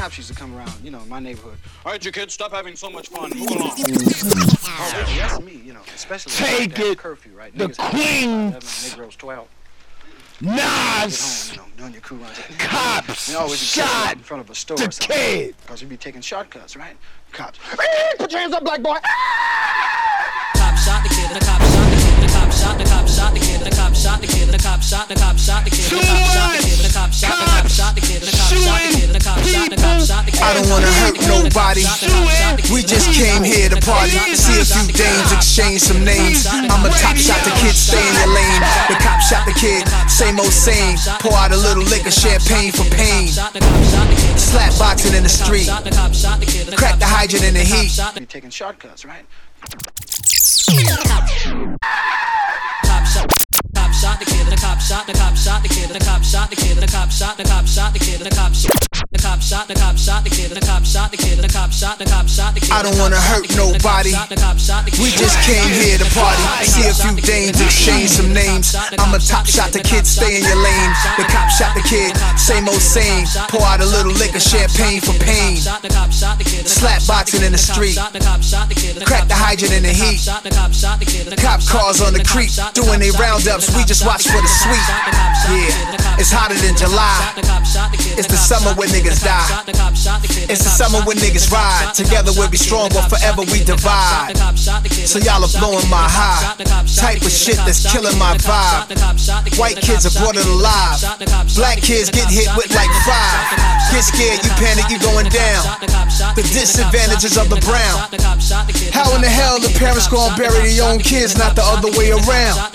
Cops used to come around, you know, in my neighborhood. All right, you kids, stop having so much fun. Move along. Oh, Reggie, that's me, you know, especially Take it, curfew, right? the Niggas have queen. Negroes 12. Nas. Get home, you know, doing your crew runs. Cops We always be shot in front of a store the or something. kid. Because we be taking shortcuts, right? Cops. Put your hands up, black boy. cop shot the kid, the cop shot hurt nobody. We just came here to party. See a few dames, exchange some names. I'm a top shot, the kid stay in your lane. The cop shot the kid, same old same. Pour out a little liquor, champagne for pain. Slap boxing in the street. Crack the hydrant in the heat. You're taking shortcuts, right? Cop shot, the cop shot the kid, the cop shot the kid, the cop shot, the cop shot the kid, the cop shot. The cop shot, the cop shot the kid, the cop shot the kid, the cop shot, the cop shot the kid. I don't wanna hurt nobody. We just came here to party. See a few dames, exchange some names. I'm a top shot, the kid stay in your lane. The cop shot the kid, same old same. Pour out a little liquor, champagne for pain. Slap boxing in the street. Crack the hydrant in the heat. Cop cars on the creek, doing they roundups. We just watch for the sweet. Yeah, it's hotter than July. It's the summer when niggas die. It's the summer when niggas ride. Together we'll be strong, but forever we divide. So y'all are blowing my high. Type of shit that's killing my vibe. White kids are brought it alive. Black kids get hit with like five. Get scared, you panic, you going down. The disadvantages of the brown. How in the hell the parents gonna bury their own kids, not the other way around?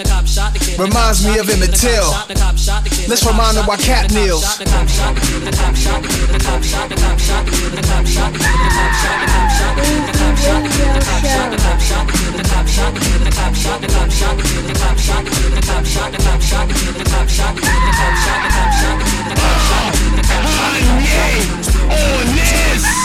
Reminds me of Emmett Till. Let's remind them why Kap kneels. Stay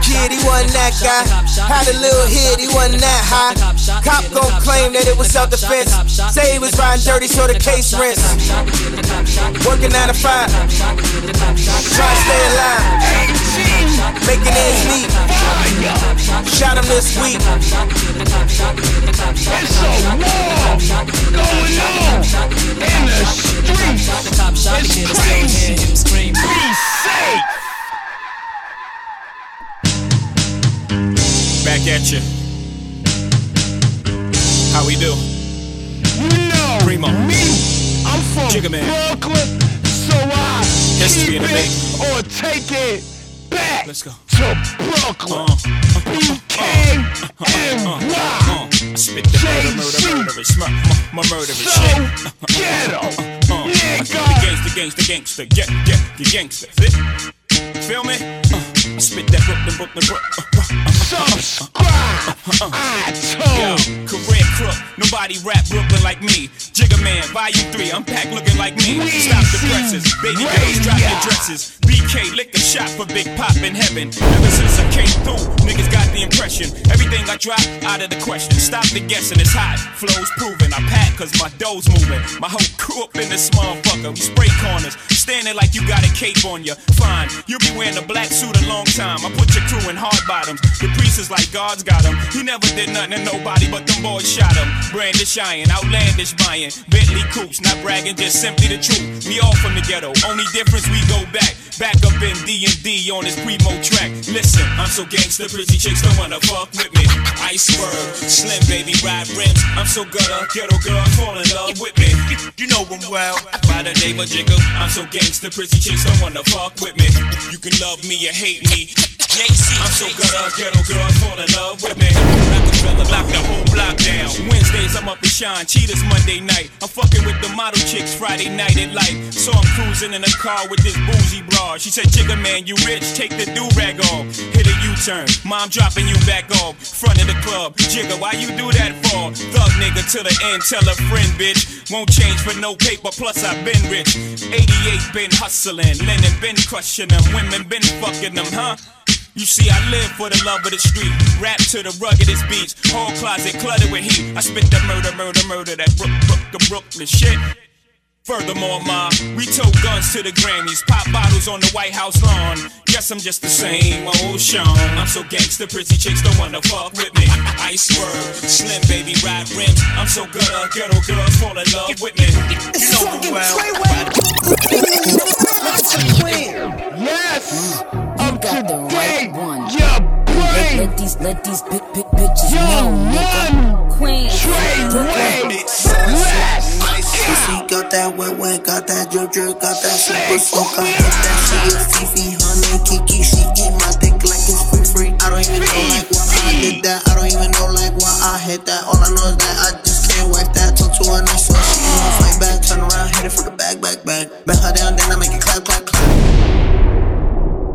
kid, he wasn't that guy. Had a little hit, he wasn't that high. Cop gon' claim that it was self defense. Say he was riding dirty, so the case rents. Working 9 to 5. Trying to stay alive. Making ends meet. Shot him this week. It's a war going on in the streets. It's crazy. Be safe. Back at you. How we do? No, Primo. me, I'm from Jigga Man. Brooklyn, so I History keep it or take it back Let's go. to Brooklyn. Uh, spit the murder, murder, murderous, mur- my, my murderous So shit. ghetto, Uh, I spit the gangster, gangster, gangster, yeah, yeah, the gangster. Feel me? Uh, spit that Brooklyn, Brooklyn, Brooklyn. Subscribe. I told. career crook, nobody rap Brooklyn like me. Jigga Man, volume 3, I'm back looking like me. Stop the presses, baby girls, drop your dresses. BK, lick a shot for Big Pop in heaven. Ever since I came through, niggas got the impression. Everything I drop, out of the question. Stop the guessing, it's hot. Flow's proven. I pack cause my dough's moving. My whole crew up in this motherfucker. We spray corners, standing like you got a cape on you. Fine, you'll be wearing a black suit a long time. I put your crew in hard bottoms. The priest is like God's got him. He never did nothing to nobody, but them boys shot him. Brandish iron, outlandish buying. Bentley coops, not bragging, just simply the truth. We all from the ghetto. Only difference we go back. Back up in D&D on this primo track. Listen, I'm so gangster, pretty chicks don't wanna fuck with me. Iceberg, slim baby, ride rims. I'm so gutter, ghetto girl, fall in love with me. You know them well. By the name of Jigga, I'm so gangster, pretty chicks don't wanna fuck with me. You can love me or hate me. I'm so gutter, ghetto girls fall in love with me. Lock the whole block down. Wednesdays I'm up to shine, cheetahs Monday night. I'm fucking with the model chicks Friday night at light. So I'm cruising in a car with this boozy broad. She said, Jigga man, you rich, take the do rag off. Hit a U-turn, mom dropping you back off. Front of the club, Jigga, why you do that for? Thug nigga to the end, tell a friend, bitch. Won't change for no paper, plus I've been rich. 88 been hustling, Lennon been crushing them, women been fucking them, huh? You see, I live for the love of the street. Rap to the ruggedest beats. Whole closet cluttered with heat. I spit that murder, murder, murder, that Brook, Brook, Brooklyn shit. Furthermore, ma, we tote guns to the Grammys, pop bottles on the White House lawn. Guess I'm just the same old Sean. I'm so gangster, pretty chicks don't wanna fuck with me. Iceberg, slim baby, ride rims. I'm so good, uh, ghetto girls fall in love with me. You know me well. Yes. You got the right one. Your Let, let these let these big big bitches know, nigga. Queen, Brooklyn. Pussy got that wet wet, got that drip drip, got that super soak. I hit that she a Fifi, honey, Kiki. She eat my dick like it's free free. I don't even know like why I did that. I don't even know like why I hit that. All I know is that I just can't wipe that. Talk to her nice so she won't fight back. Turn around, hit it for the back, back, back. Bet her down, then I make it clap, clap, clap.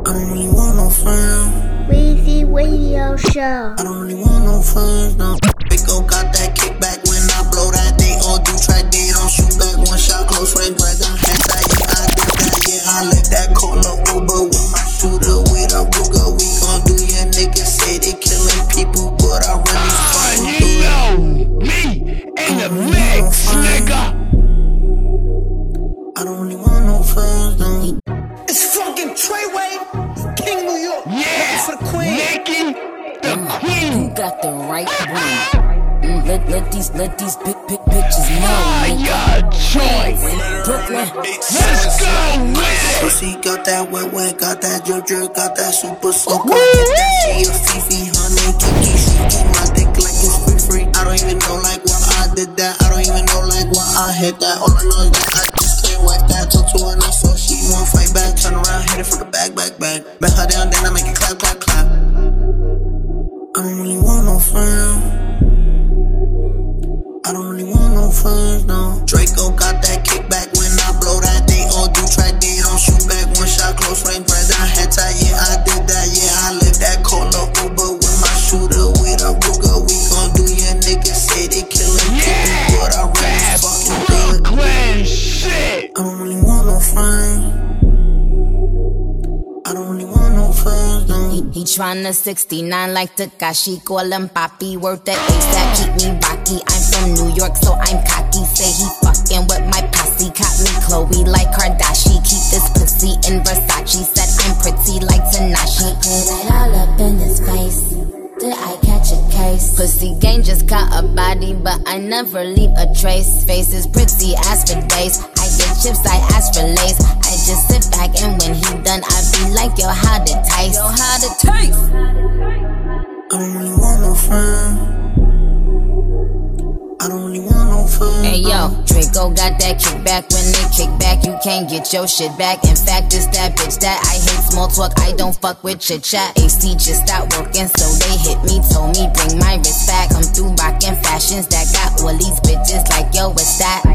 I don't really want no friends. Weezy Radio Show. I don't really want no friends, no. Big go got that kickback when I blow that. They all do track, they don't shoot back. One shot, close range, grab them hands. I, yeah, I did that, yeah. I let that call up Uber with my shooter with a Ruger. We gon' do your niggas say they killing people, but I really fucking do it. me in the mix, nigga. I don't really want no friends, no. It's fucking Treyway, King New York. Yeah. For the queen. Nicki, the mm. queen. You got the right ah. one. Mm, let, let these let these big big bitches know, ah, Fire choice. Brooklyn. Let's go with it. Pussy got that wet wet, got that drip drip, got that super soak. I that she a Fifi, honey, Kiki. She eat my dick like it's free free. I don't even know like why I did that. I even know like why I hit that. All I know is that I just can't wipe that. Talk to her nice so she won't fight back. Turn around, hit it for the back, back, back. Bet her down, then I make it clap, clap, clap. I don't really want no friends. I don't really want no friends, no. Draco got that kickback when I blow that. They all do track, they don't shoot back. One shot, close range, breath down, head no. He, he tryna 69 like Takashi, call him Papi. Worth the ace that keep me rocky. I'm from New York, so I'm cocky. Say he fucking with my posse. Caught me Chloe like Kardashian. Keep this pussy in Versace. Said I'm pretty like Tanashi. Put it all up in his face. Did I catch a case? Pussy gang just caught a body, but I never leave a trace. Face is pretty as for days. I get chips, I ask for lace. I just sit back and when he done, I be like, yo, how it taste? Yo, how it taste? I don't really want no friends. I don't really want no friends. Hey yo, Draco got that kickback. When they kick back, you can't get your shit back. In fact, it's that bitch that I hate small talk. I don't fuck with chit chat. AC just stopped working, so they hit me. Told me bring my wrist back. Come through rockin' fashions that got all these bitches like yo, what's that?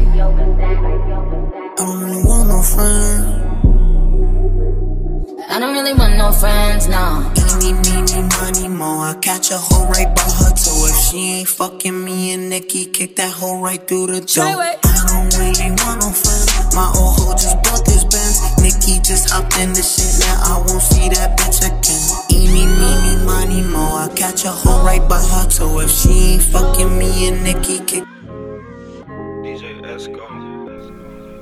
I don't really want no friends. I don't really want no friends, no. Eeny, meeny, money, more. I catch a hoe right by her toe. If she ain't fucking me and Nicki, kick that hoe right through the door. I don't really want no friends. My old hoe just bought this Benz. Nicki just hopped in the shit. Now I won't see that bitch again. Eeny, meeny, money, more. I catch a hoe right by her toe. If she ain't fucking me and Nicki, kick.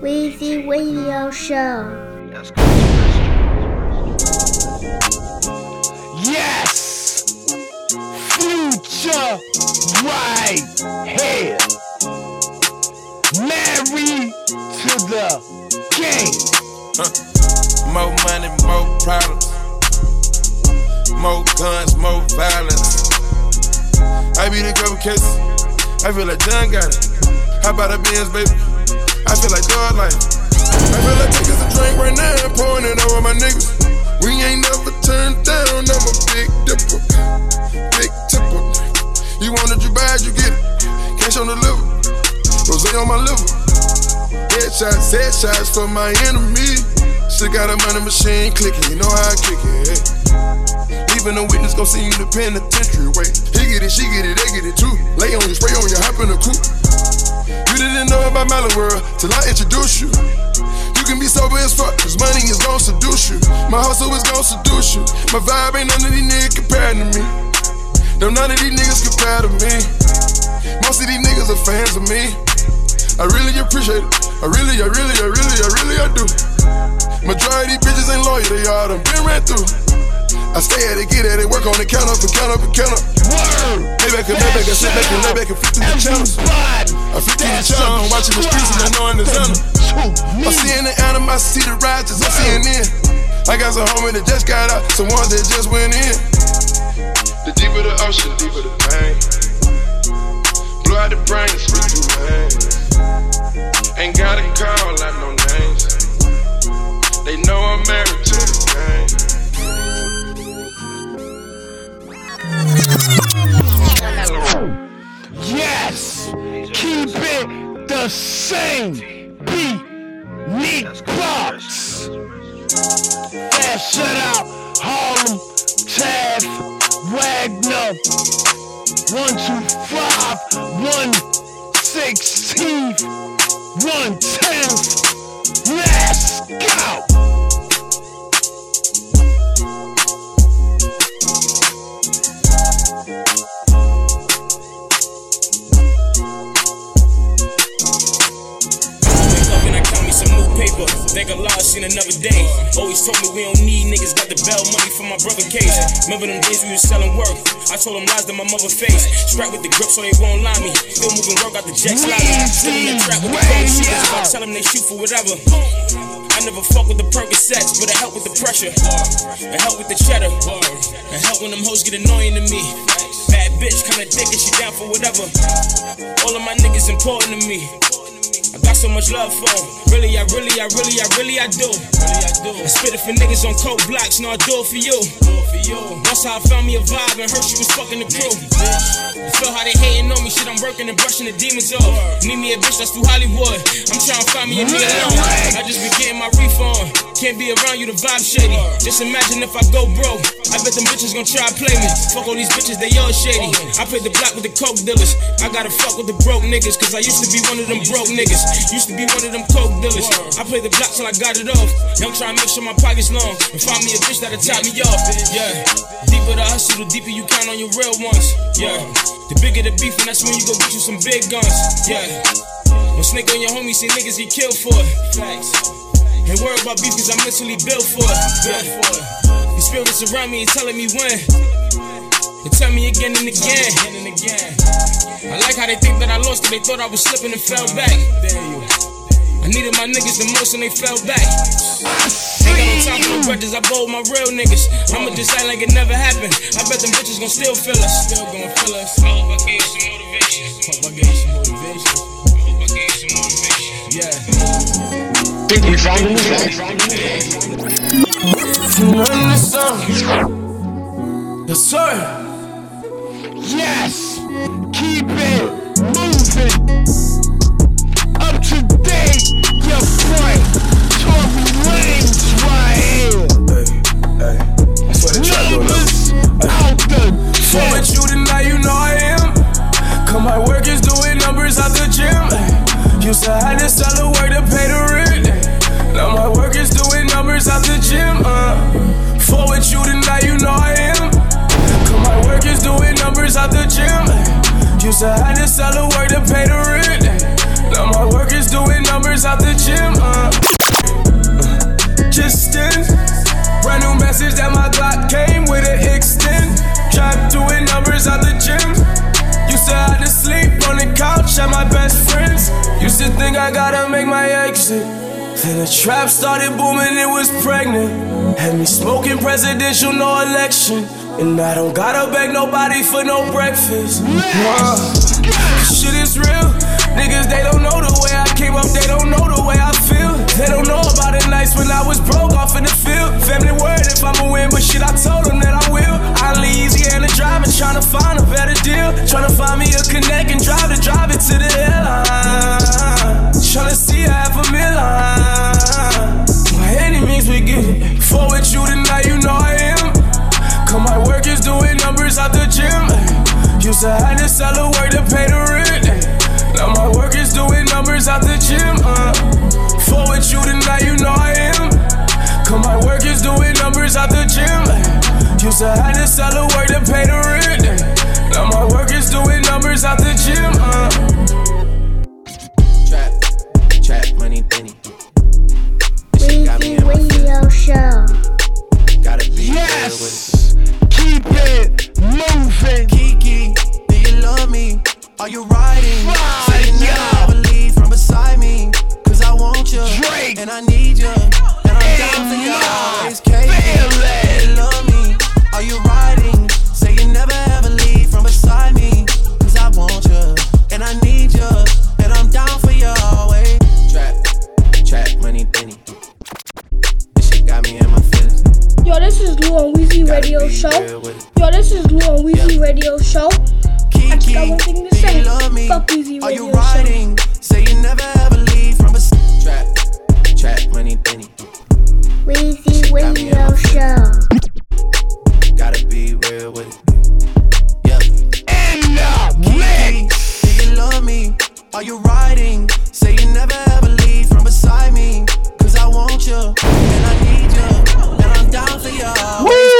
Weezy Radio Show. Yes! Future right here. Married to the king. More money, more problems. More guns, more violence. I beat a couple cases. I feel like John got it. How about a Benz, baby? I feel like dog life. I feel like taking a drink right now and pouring it over my niggas. We ain't never turned down, I'm a big dipper. Big tipper. You want it, you it, you get it. Cash on the liver. Rose on my liver. Headshots, headshots for my enemy. She got a money machine clicking, you know how I kick it. Even a witness gon' see you in the penitentiary. Wait, he get it, she get it, they get it too. Lay on you, spray on you, hop in the coupe. Didn't know about Mellow World till I introduced you. You can be sober as fuck, cause money is gon' seduce you. My hustle is gon' seduce you. My vibe ain't none of these niggas compared to me. Them none of these niggas compare to me. Most of these niggas are fans of me. I really appreciate it. I really, I really, I really, I really, I do. Majority bitches ain't loyal, they all done been ran through. I stay at it, get at it, work on it, count up and count up and count up. Word! Lay back and lay back and sit back and lay back and flip through the channels. I flip through the channels, watching the streets and I know I'm the zone. I'm seeing the animosity, the righteous, I'm seeing in. I got some homies that just got out, some ones that just went in. The deeper the ocean, deeper the pain. Blow out the brain, spit through veins. Ain't gotta call out no names. They know I'm married to the game. Yes! Keep it the same. Beat Neat Box. Fast shut out. Harlem, Taff, Wagner. 125, 116, 110. Let's go! Paper. Thank Allah, I seen another day. Always told me we don't need niggas. Got the bell money from my brother Case. Remember them days we was selling work? I told them lies that my mother face. Strapped with the grip so they won't lie me. Still moving work out the jets lobby. Still in the trap with the cold shooters. If I tell them they shoot for whatever. I never fuck with the Percocets, but it help with the pressure. It help with the cheddar. It help when them hoes get annoying to me. Bad bitch, kinda dick and she down for whatever. All of my niggas important to me. I got so much love for him. Really, I really, I really, I really, I do. Really, I do. I spit it for niggas on coke blocks, no, I do it for you. Do it for you. That's how I found me a vibe and heard she was fucking the crew. You feel how they hating on me, shit, I'm working and brushing the demons off. Need me a bitch that's through Hollywood. I'm trying to find me a nigga alone. I just be getting my reef on. Can't be around you, the vibe shady. Just imagine if I go broke. I bet them bitches gon' try to play me. Fuck all these bitches, they all shady. I play the block with the coke dealers. I gotta fuck with the broke niggas, cause I used to be one of them broke niggas. Used to be one of them coke dealers. I play the block till I got it off. Young try to make sure my pockets long. And find me a bitch that'll top me off. Yeah. Deeper the hustle, the deeper you count on your real ones. Yeah. The bigger the beef, and that's when you go get you some big guns. Yeah. Don't snake on your homies, see niggas get killed for it. Ain't worry about beef, cause I'm mentally built for it. Yeah. These spirits around me ain't telling me when. They tell me again and again. Again, and again. I like how they think that I lost it, they thought I was slipping and fell back. I needed my niggas the most and they fell back. Ain't got no time for the grudges, I bold my real niggas. I'ma just act like it never happened. I bet them bitches gon' still feel us. Still gon' feel us. I hope I gave some motivation. Hope I gave some motivation. Hope I gave some motivation. Yeah. Think we found the sun. Yes, sir. Yes! Keep it moving! Up to date, your point! Tory Lanez right here! That's what the trap Numbers out the So with you tonight, you know I am. Cause my work is doing numbers at the gym. Used to have to sell the work to pay Used to have to sell the work to pay the rent. Now my work is doing numbers at the gym. Uh. Just in. Brand new message that my Glock came with an extend. Trap doing numbers at the gym. Used to have to sleep on the couch at my best friends. Used to think I gotta make my exit. Then the trap started booming, it was pregnant. Had me smoking presidential, no election. And I don't gotta beg nobody for no breakfast. Nah. Shit is real. Niggas, they don't know the way I came up, they don't know the way I feel. They don't know about the nights when I was broke off in the field. Family worried if I'ma win, but shit, I told them that I will. I leave Louisiana driving, trying to find a better deal. Trying to find me a connect and drive to drive it to the airline. Trying to see half a million. By any means we get it. For with you tonight, you know doing numbers at the gym. Used to have to sell the work to pay the rent. Now my work is doing numbers at the gym. Uh. For with you tonight, you know I am. Cause my work is doing numbers at the gym. Used to have to sell the work to pay the rent. Now my work is doing numbers at the gym. Uh. Trap, trap, money, Benny. This shit got me Weezy Radio Show. Gotta be Yes! Are you riding? Say you never leave from beside me. Cause I want you. Drake. And I need you. And I'm down for you always. Katie, love me? Are you riding? Say you never ever leave from beside me. Cause I want you. And I need you. And I'm down for you always. Trap, trap, money, Benny. This shit got me in my feelings. Yo, this is Lou on Weezy Radio Show. Yo, this is Lou on Weezy Radio Show. I just got one thing to say. Fuck Weezy Are you Show. riding? Say you never ever leave from a trap, trap, money, Benny. Weezy Radio Show. Gotta be real with it. Yeah. And up next. Do you love me? Are you riding? Say you never ever leave from beside me. Cause I want you. And I need you. And I'm down for you. always.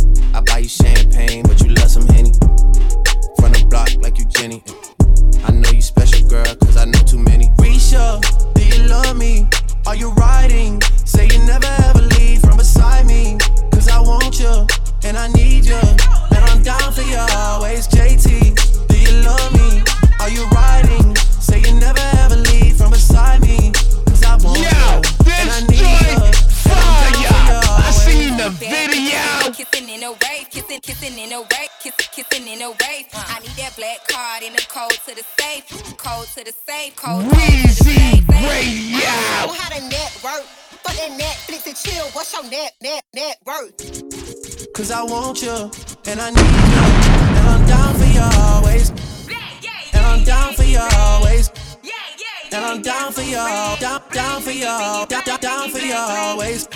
For you, down, down, for you always.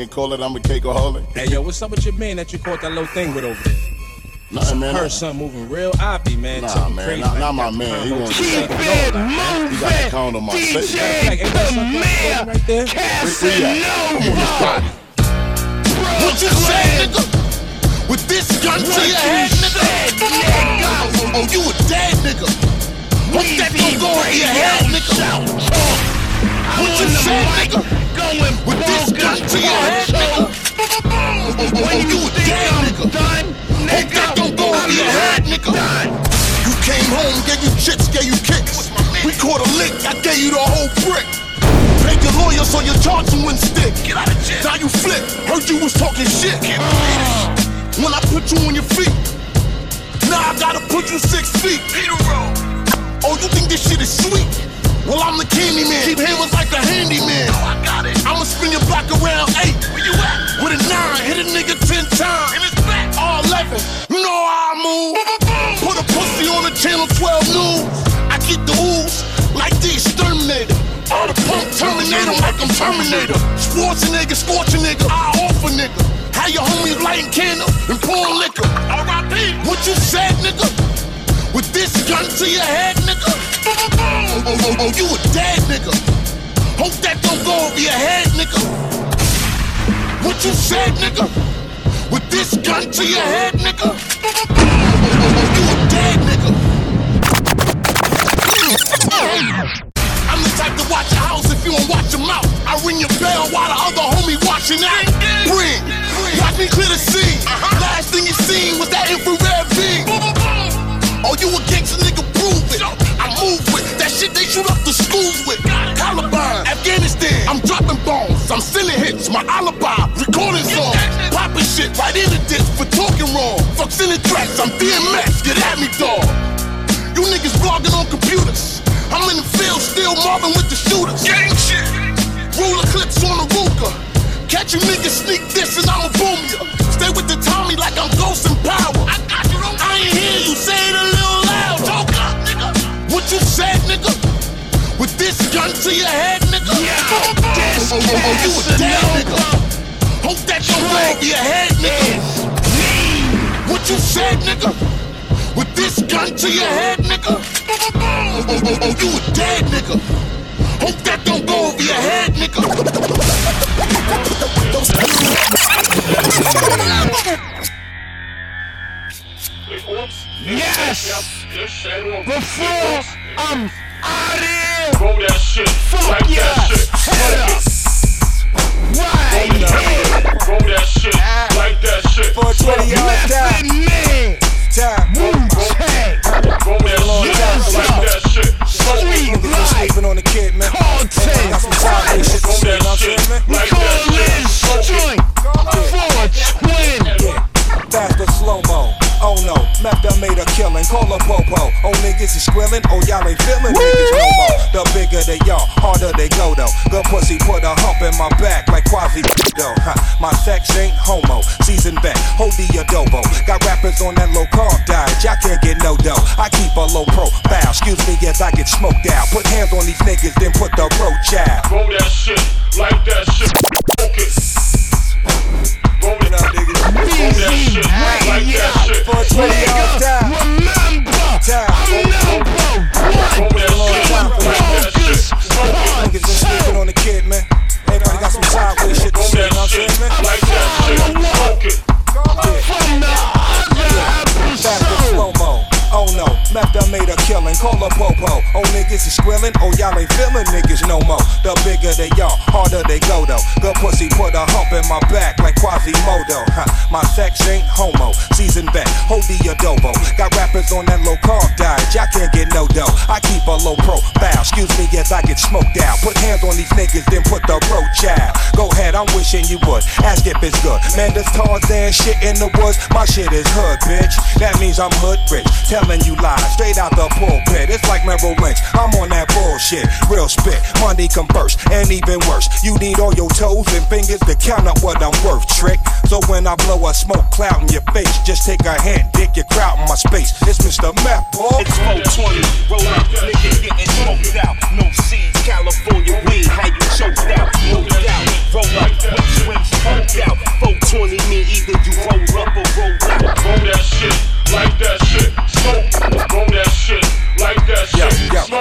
Toilet, I can't call it. I'm a cakeaholic. Hey yo, what's up with your man that you caught that little thing with over there? Nah, Some man, heard nah. something moving real oppy, man. Nah, something man, crazy. not, man. not my man. He the won't keep do it that. You got to count on my face. Like, ain't that something right there? Where? I'm on. What you say, nigga? With this gun to your head, nigga? Oh, oh, you a dead nigga. Hope that don't go over your head, nigga. What you say, nigga? Going With this gun to your head, nigga? Oh, you dead nigga. Hope that don't go over your head, nigga. You came home, gave you chips, gave you kicks. We caught a lick, I gave you the whole brick. Paid your lawyer so your charges wouldn't stick. Get out of jail. Now you flip. Heard you was talking shit. When I put you on your feet, now I gotta put you six feet. Oh, you think this shit is sweet? Well, I'm the candy man. Keep hammers like a handyman. Oh, I got it. I'ma spin your block around eight. Where you at? With a nine, hit a nigga ten times. In his back. All eleven. You know how I move. Put a pussy on the channel 12 news. I keep the ooze like the exterminator. All the pump terminator like I'm Terminator. Sports a nigga, scorch a nigga, I offer nigga. How your homies lighting candles and pouring liquor. R.I.P. What you said, nigga? With this gun to your head, nigga? Oh, oh, oh, oh, you a dead nigga. Hope that don't go over your head, nigga. What you said, nigga? With this gun to your head, nigga? Oh, oh, oh, you a dead nigga. I'm the type to watch your house if you don't watch your mouth. I ring your bell while the other homie watching out. Bring, watch me clear the scene. Last thing you seen was that infrared beam. Oh, you a gangster nigga, prove it. Shit they shoot up the schools with. Columbine, Afghanistan, I'm dropping bombs. I'm sending hits, my alibi, recording songs. Popping shit right in the ditch for talking wrong. Fuck sending tracks, I'm DMX, get at me, dog. You niggas blogging on computers. I'm in the field still mobbing with the shooters. Gang shit. Ruler clips on the Ruger. Catch you niggas sneak this and I'ma boom ya. Stay with the Tommy like I'm Ghost and Power. I got you. I ain't hear you say it a little What you said, nigga? With this gun to your head, nigga? Yeah, oh, oh, oh, oh, you a dead nigga. Hope that don't go over your head, nigga. What you said, nigga? With this gun to your head, nigga? Oh, oh, oh, oh, you a dead nigga. Hope that don't go over your head, nigga. Yes! Before I'm out of here! Roll that shit. Fuck like yeah! that shit. Head up! Right! Roll that shit. Like that shit. For 20 y'all die. man! Time. Roll that shit. Like that shit. Time and shit to Roll that what I'm shit. Call a popo. Oh niggas is squilling. Y'all ain't feeling niggas no more. The bigger they are, harder harder they go though. Good pussy put a hump in my back like Quasi though. Huh. My sex ain't homo, season back, hold the adobo. Got rappers on that low carb diet, y'all can't get no dough. I keep a low profile, excuse me as I get smoked out. Put hands on these niggas, then put the roach out. Roll that shit, like that shit, focus. Roll it up, niggas. Roll that shit, like that shit. For 20 all time. A killing. Call a popo. Oh niggas is squilling. Oh y'all ain't feeling niggas no more. The bigger they are, harder they go though. Good pussy put a hump in my back like Quasimodo. Huh. My sex ain't homo. Season back, hold the adobo. Got rappers on that low carb diet. Y'all can't get no dough. I keep a low profile. Excuse me as I get smoked out. Put hands on these niggas, then put the roach out. Go ahead, I'm wishing you would. Ask if it's good. Man, this Tarzan shit in the woods. My shit is hood, bitch. That means I'm hood rich. Telling you lies, straight out the pulpit. It's like Merrill Lynch. I'm on that bullshit. Real spit. Money come first, and even worse. You need all your toes and fingers to count up what I'm worth, trick. So when I blow a smoke cloud in your face, just take a hand, dick your crowd in my space. It's Mr. Map, boy. It's 420, roll up, niggas getting smoked out. No seeds, California weed, how you choked out. No doubt, roll up, whip swim smoked out. 420 mean either you roll up or roll out. Roll that shit, like that shit, smoke. Roll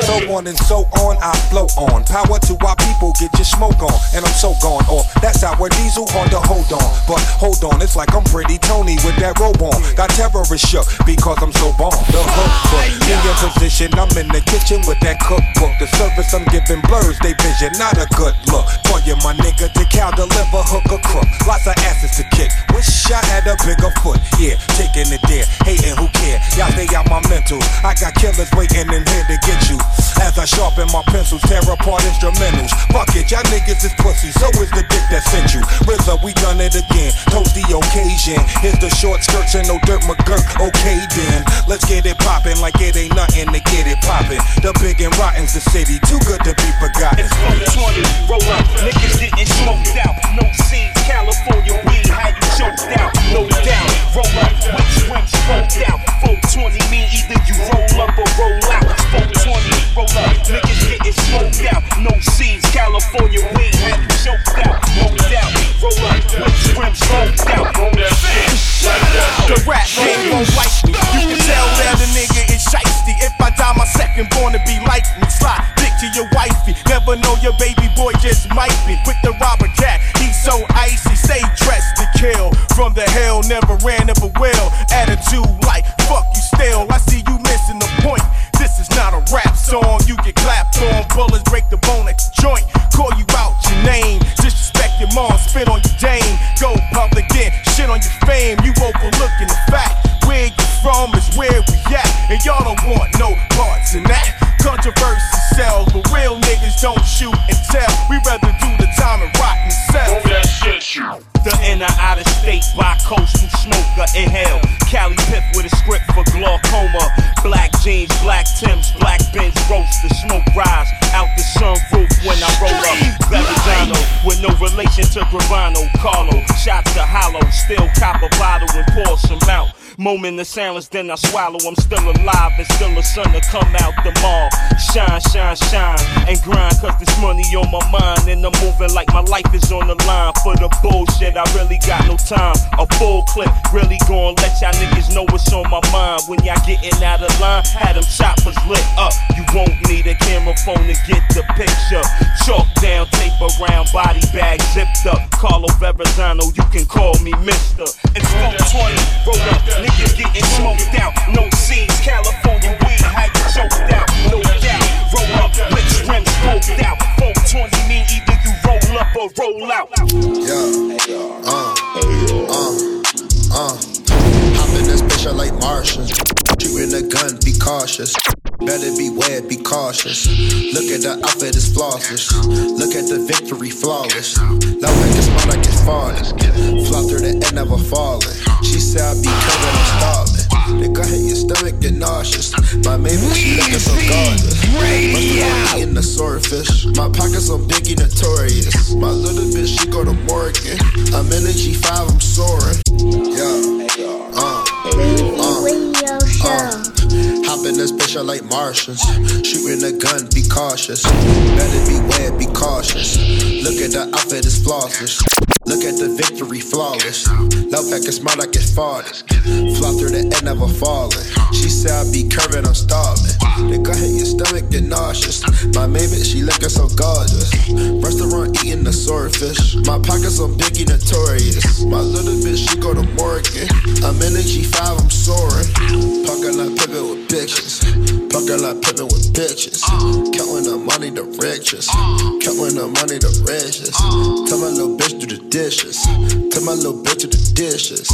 so on and so on, I flow on. Power to our people, get your smoke on. And I'm so gone off. That's how we're diesel hard to hold on. But hold on, it's like I'm pretty Tony with that robe on. Got terrorists shook because I'm so bomb. The hook book, me in position, I'm in the kitchen with that cookbook. The service I'm giving blurs they vision, not a good look. For you, my nigga, to cow deliver hook or crook. Lots of asses to kick. Wish I had a bigger foot. Yeah, taking it there, hating who care. Y'all stay out my mental. I got killers waiting in here to get you. As I sharpen my pencils, tear apart instrumentals. Fuck it, y'all niggas is pussy. So is the dick that sent you. RZA, we done it again. Toast the occasion. Here's the short skirts and no dirt McGurk. Okay then, let's get it poppin' like it ain't nothing to get it poppin'. The big and rotten's the city, too good to be forgotten. It's 420, roll up, niggas getting smoked out. No seeds, California weed, how you choked out. No doubt, roll up, whip swim smoked out. 420 mean either you roll up or roll out. 420, roll up, niggas getting smoked out. No seeds, California weed, how you choked out. No doubt, roll up, whip swim smoked out. Roll that shit. The rap game won't like me. You can tell that the nigga is shiesty. If I die, my second born to be like me. Slide dick to your wifey. Never know your baby boy just might be. Quick to rob a cat. So icy. Stay dressed to kill. From the hell, never ran, never will. Attitude like fuck you still. I see you missing the point. This is not a rap song. You get clapped on. Bullets break the bone at the joint. Call you out your name. Disrespect your mom. Spit on your dame. Go public then. Shit on your fame. You overlooking the fact. Where you from is where we at. And y'all don't want no parts in that. Controversy sells, but real niggas don't shoot and tell. We rather Out of state bi-coastal smoker inhale. Cali Pip with a script for glaucoma. Black jeans, black Timbs, black roast. The smoke rise out the sunroof when I roll up. Verrazano with no relation to Gravano. Carlo, shots to hollow. Still cop a bottle and pour some out. Moment of silence, then I swallow. I'm still alive and still a sun to come out the mall. Shine, shine, shine, and grind, cause this money on my mind. And I'm moving like my life is on the line. For the bullshit, I really got no time. A full clip, really gon' let y'all niggas know what's on my mind. When y'all getting out of line, had them choppers lit up. You won't need a camera phone to get the picture. Chalk down, tape around, body bag zipped up. Carlo Verrazano, you can call me Mister. It's 420, roll up, niggas getting smoked out. No seeds, California weed, how you choked out. No doubt, roll up, lips rim smoked out. 420 mean either you roll up or roll out. Yeah. Uh, uh, uh. Hop in this bitch, I like Martians. Shooting a gun, be cautious. Better beware, be wary be cautious. Look at the outfit, it's flawless. Look at the victory, flawless. Love like it's smart like it's falling. Fly through the end, never falling. She said I be coming, I'm stalling. Nigga, hey, your stomach get nauseous. My baby, she looking so gorgeous. Eating the swordfish. My pockets on Biggie notorious. My little bitch, she go to Morgan. I'm in the G5, I'm soaring. Yeah. Uh. Hop in this bitch, like Martians. Shooting a gun, be cautious. Better beware, be cautious. Look at the outfit, it's flawless. Look at the victory, flawless. Love pack is smart, I get farted. Fly through the air, never falling. She said I be curving, I'm stalling. The gun hit your stomach, get nauseous. My baby, she looking so gorgeous. Restaurant eating the swordfish. My pockets on Biggie notorious. My little bitch, she go to Morgan. I'm in the G5, I'm soaring. Parking lot pimpin' with bitches. Parking lot pimpin' with bitches. Counting the money, the richest. Counting the money, the richest. Tell my little bitch do the dishes. Tell my little bitch do the dishes.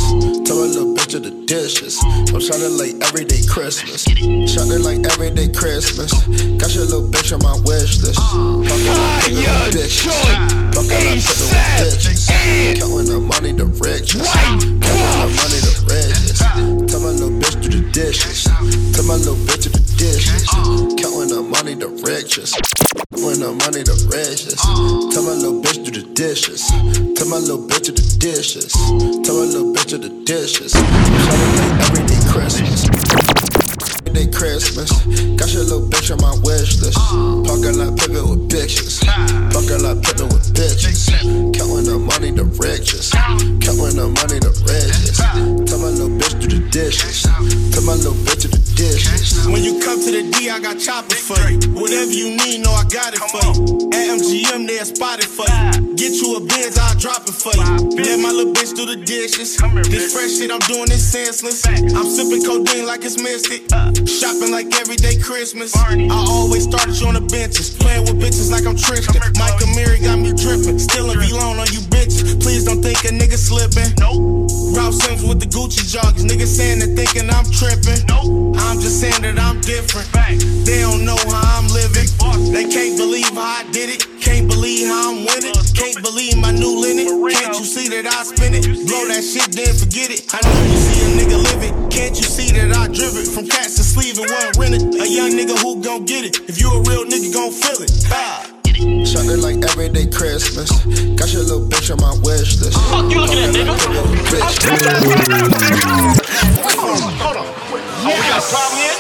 Tell my little bitch do the dishes. I'm shining like everyday Christmas. Shining like everyday Christmas. Got your little bitch on my wish list. Parking lot pimpin' with bitches. Parking lot pimpin' with bitches. Counting the money, the richest. Counting the money, the richest. Tell my little bitch do the dishes. Tell my little bitch do the dishes. Counting the money, the richest. Counting the money, the richest. Tell my little bitch do the dishes. Tell my little bitch do the dishes. Tell my little bitch do the dishes. Shining like everyday Christmas. Everyday Christmas. Got your little bitch on my wish list. Parking lot pivot with bitches. Parking lot pivot with bitches. Counting the money, the richest. Counting the money, the riches. Tell my little bitch do the dishes. Tell my little bitch do the dishes. When you come to the D, I got choppers for you. Whatever you need, know I got it for you. At MGM, they'll spot for you. Get you a Benz, I'll drop it for you. Let my little bitch do the dishes. This fresh shit I'm doing is senseless. I'm sipping codeine like it's mystic. Shopping like everyday Christmas. I always started you on the benches. Playing with bitches like I'm Tristan. Mike Amiri got me dripping. Still in V-Lone on you bitches. Please don't think a nigga slipping. Nope. Raf Simons with the Gucci joggers. Niggas saying they thinking I'm tripping. Nope. I'm just saying that I'm different. They don't know how I'm living. They can't believe how I did it. Can't believe how I'm winning. Can't believe my new linen. Can't you see that I spin it? Blow that shit, then forget it. I know you see a nigga live it. Can't you see that I drip it? From cats to sleeve and one rented. A young nigga who gon' get it. If you a real nigga, gon' feel it. Ah. Shining like everyday Christmas. Got your little bitch on my wish list. Fuck you looking at, nigga? Hold on. Oh, we got a problem here?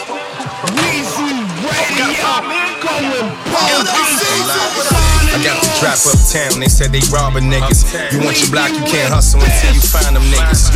Weezy Radio. Going I got the drop uptown, they said they robbing niggas. You want your block, you can't hustle until you find them niggas.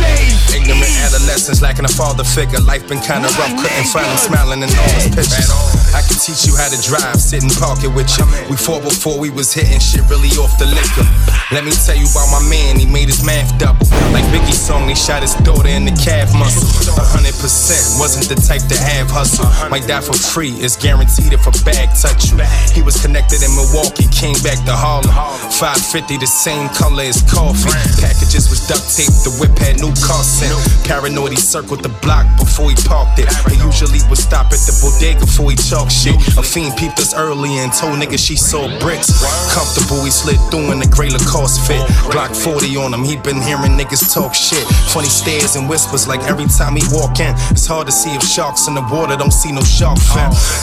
Ignorant adolescents lacking a father figure. Life been kinda rough, couldn't find them smiling in all his pictures. I can teach you how to drive, sit and park it with you. We fought before we was hitting shit really off the liquor. Let me tell you about my man, he made his math double. Like Biggie's song, he shot his daughter in the calf muscle. A hundred percent wasn't the type to have hustle. Might die for free, it's guaranteed if a bag touch you. He was connected in Milwaukee, came back to Harlem. 550, the same color as coffee. Packages was duct tape, the whip had new car scent. Paranoid, he circled the block before he parked it. He usually would stop at the bodega before he talk shit. A fiend peeped us early and told niggas she sold bricks. Comfortable, he slid through in the gray Lacoste fit. Glock 40 on him, he been hearing niggas talk shit. Funny stares and whispers like every time he walk in. It's hard to see if sharks in the water don't see no shark.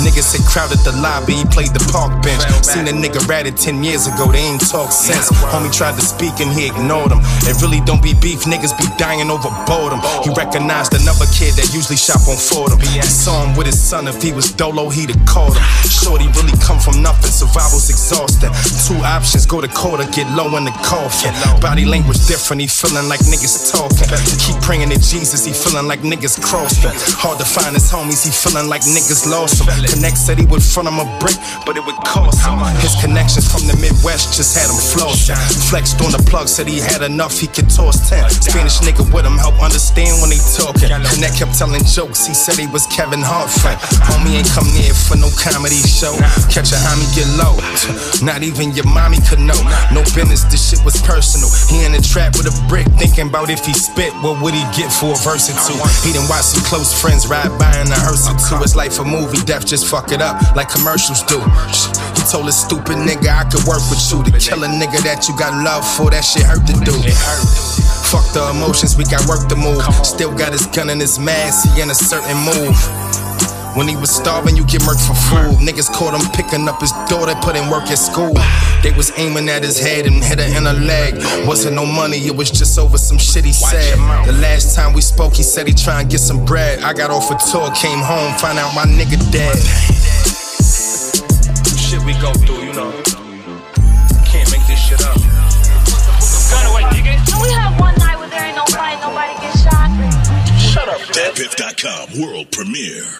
Niggas had crowded the lobby, he played the park bench. Seen a nigga ratted 10 years ago, they ain't talk since. Homie tried to speak and he ignored him. It really don't be beef, niggas be dying over boredom. He recognized another kid that usually shop on Fordham. He saw him with his son, if he was dolo, he'd have called him. Shorty really come from nothing, survival's exhausting. Two options, go to court or get low in the coffin. Body language different, he feeling like niggas talking. Keep praying to Jesus, he feeling like niggas crossed him. Hard to find his homies, he feeling like niggas lost him. Connect said he would front him a brick, but it would cost him. His connections from the Midwest just had him flossing. Flexed on the plug, said he had enough, he could toss 10. Spanish nigga with him, help understand when they talking. And that kept telling jokes, he said he was Kevin Hart fan. Homie ain't come near for no comedy show. Catch a homie get low. Not even your mommy could know. No business, this shit was personal. He in the trap with a brick, thinking about if he spit, what would he get for a verse or two? He done watch some close friends ride by in a hearse or two. It's like a movie, death just fuck it up like commercials do. He told a stupid nigga I could work with you. To kill a nigga that you got love for, that shit hurt to do. Fuck the emotions, we got work to move. Still got his gun in his mask, he in a certain move. When he was starving, you get murked for food. Niggas caught him picking up his daughter, put in work at school. They was aiming at his head and hit her in her leg. Wasn't no money, it was just over some shit he said. The last time we spoke, he said he try and get some bread. I got off a tour, came home, find out my nigga dead. Shit we go through, you know. Can't make this shit up. Can we have one night where there ain't no fight, nobody get shot? Shut up, DatPiff.com world premiere.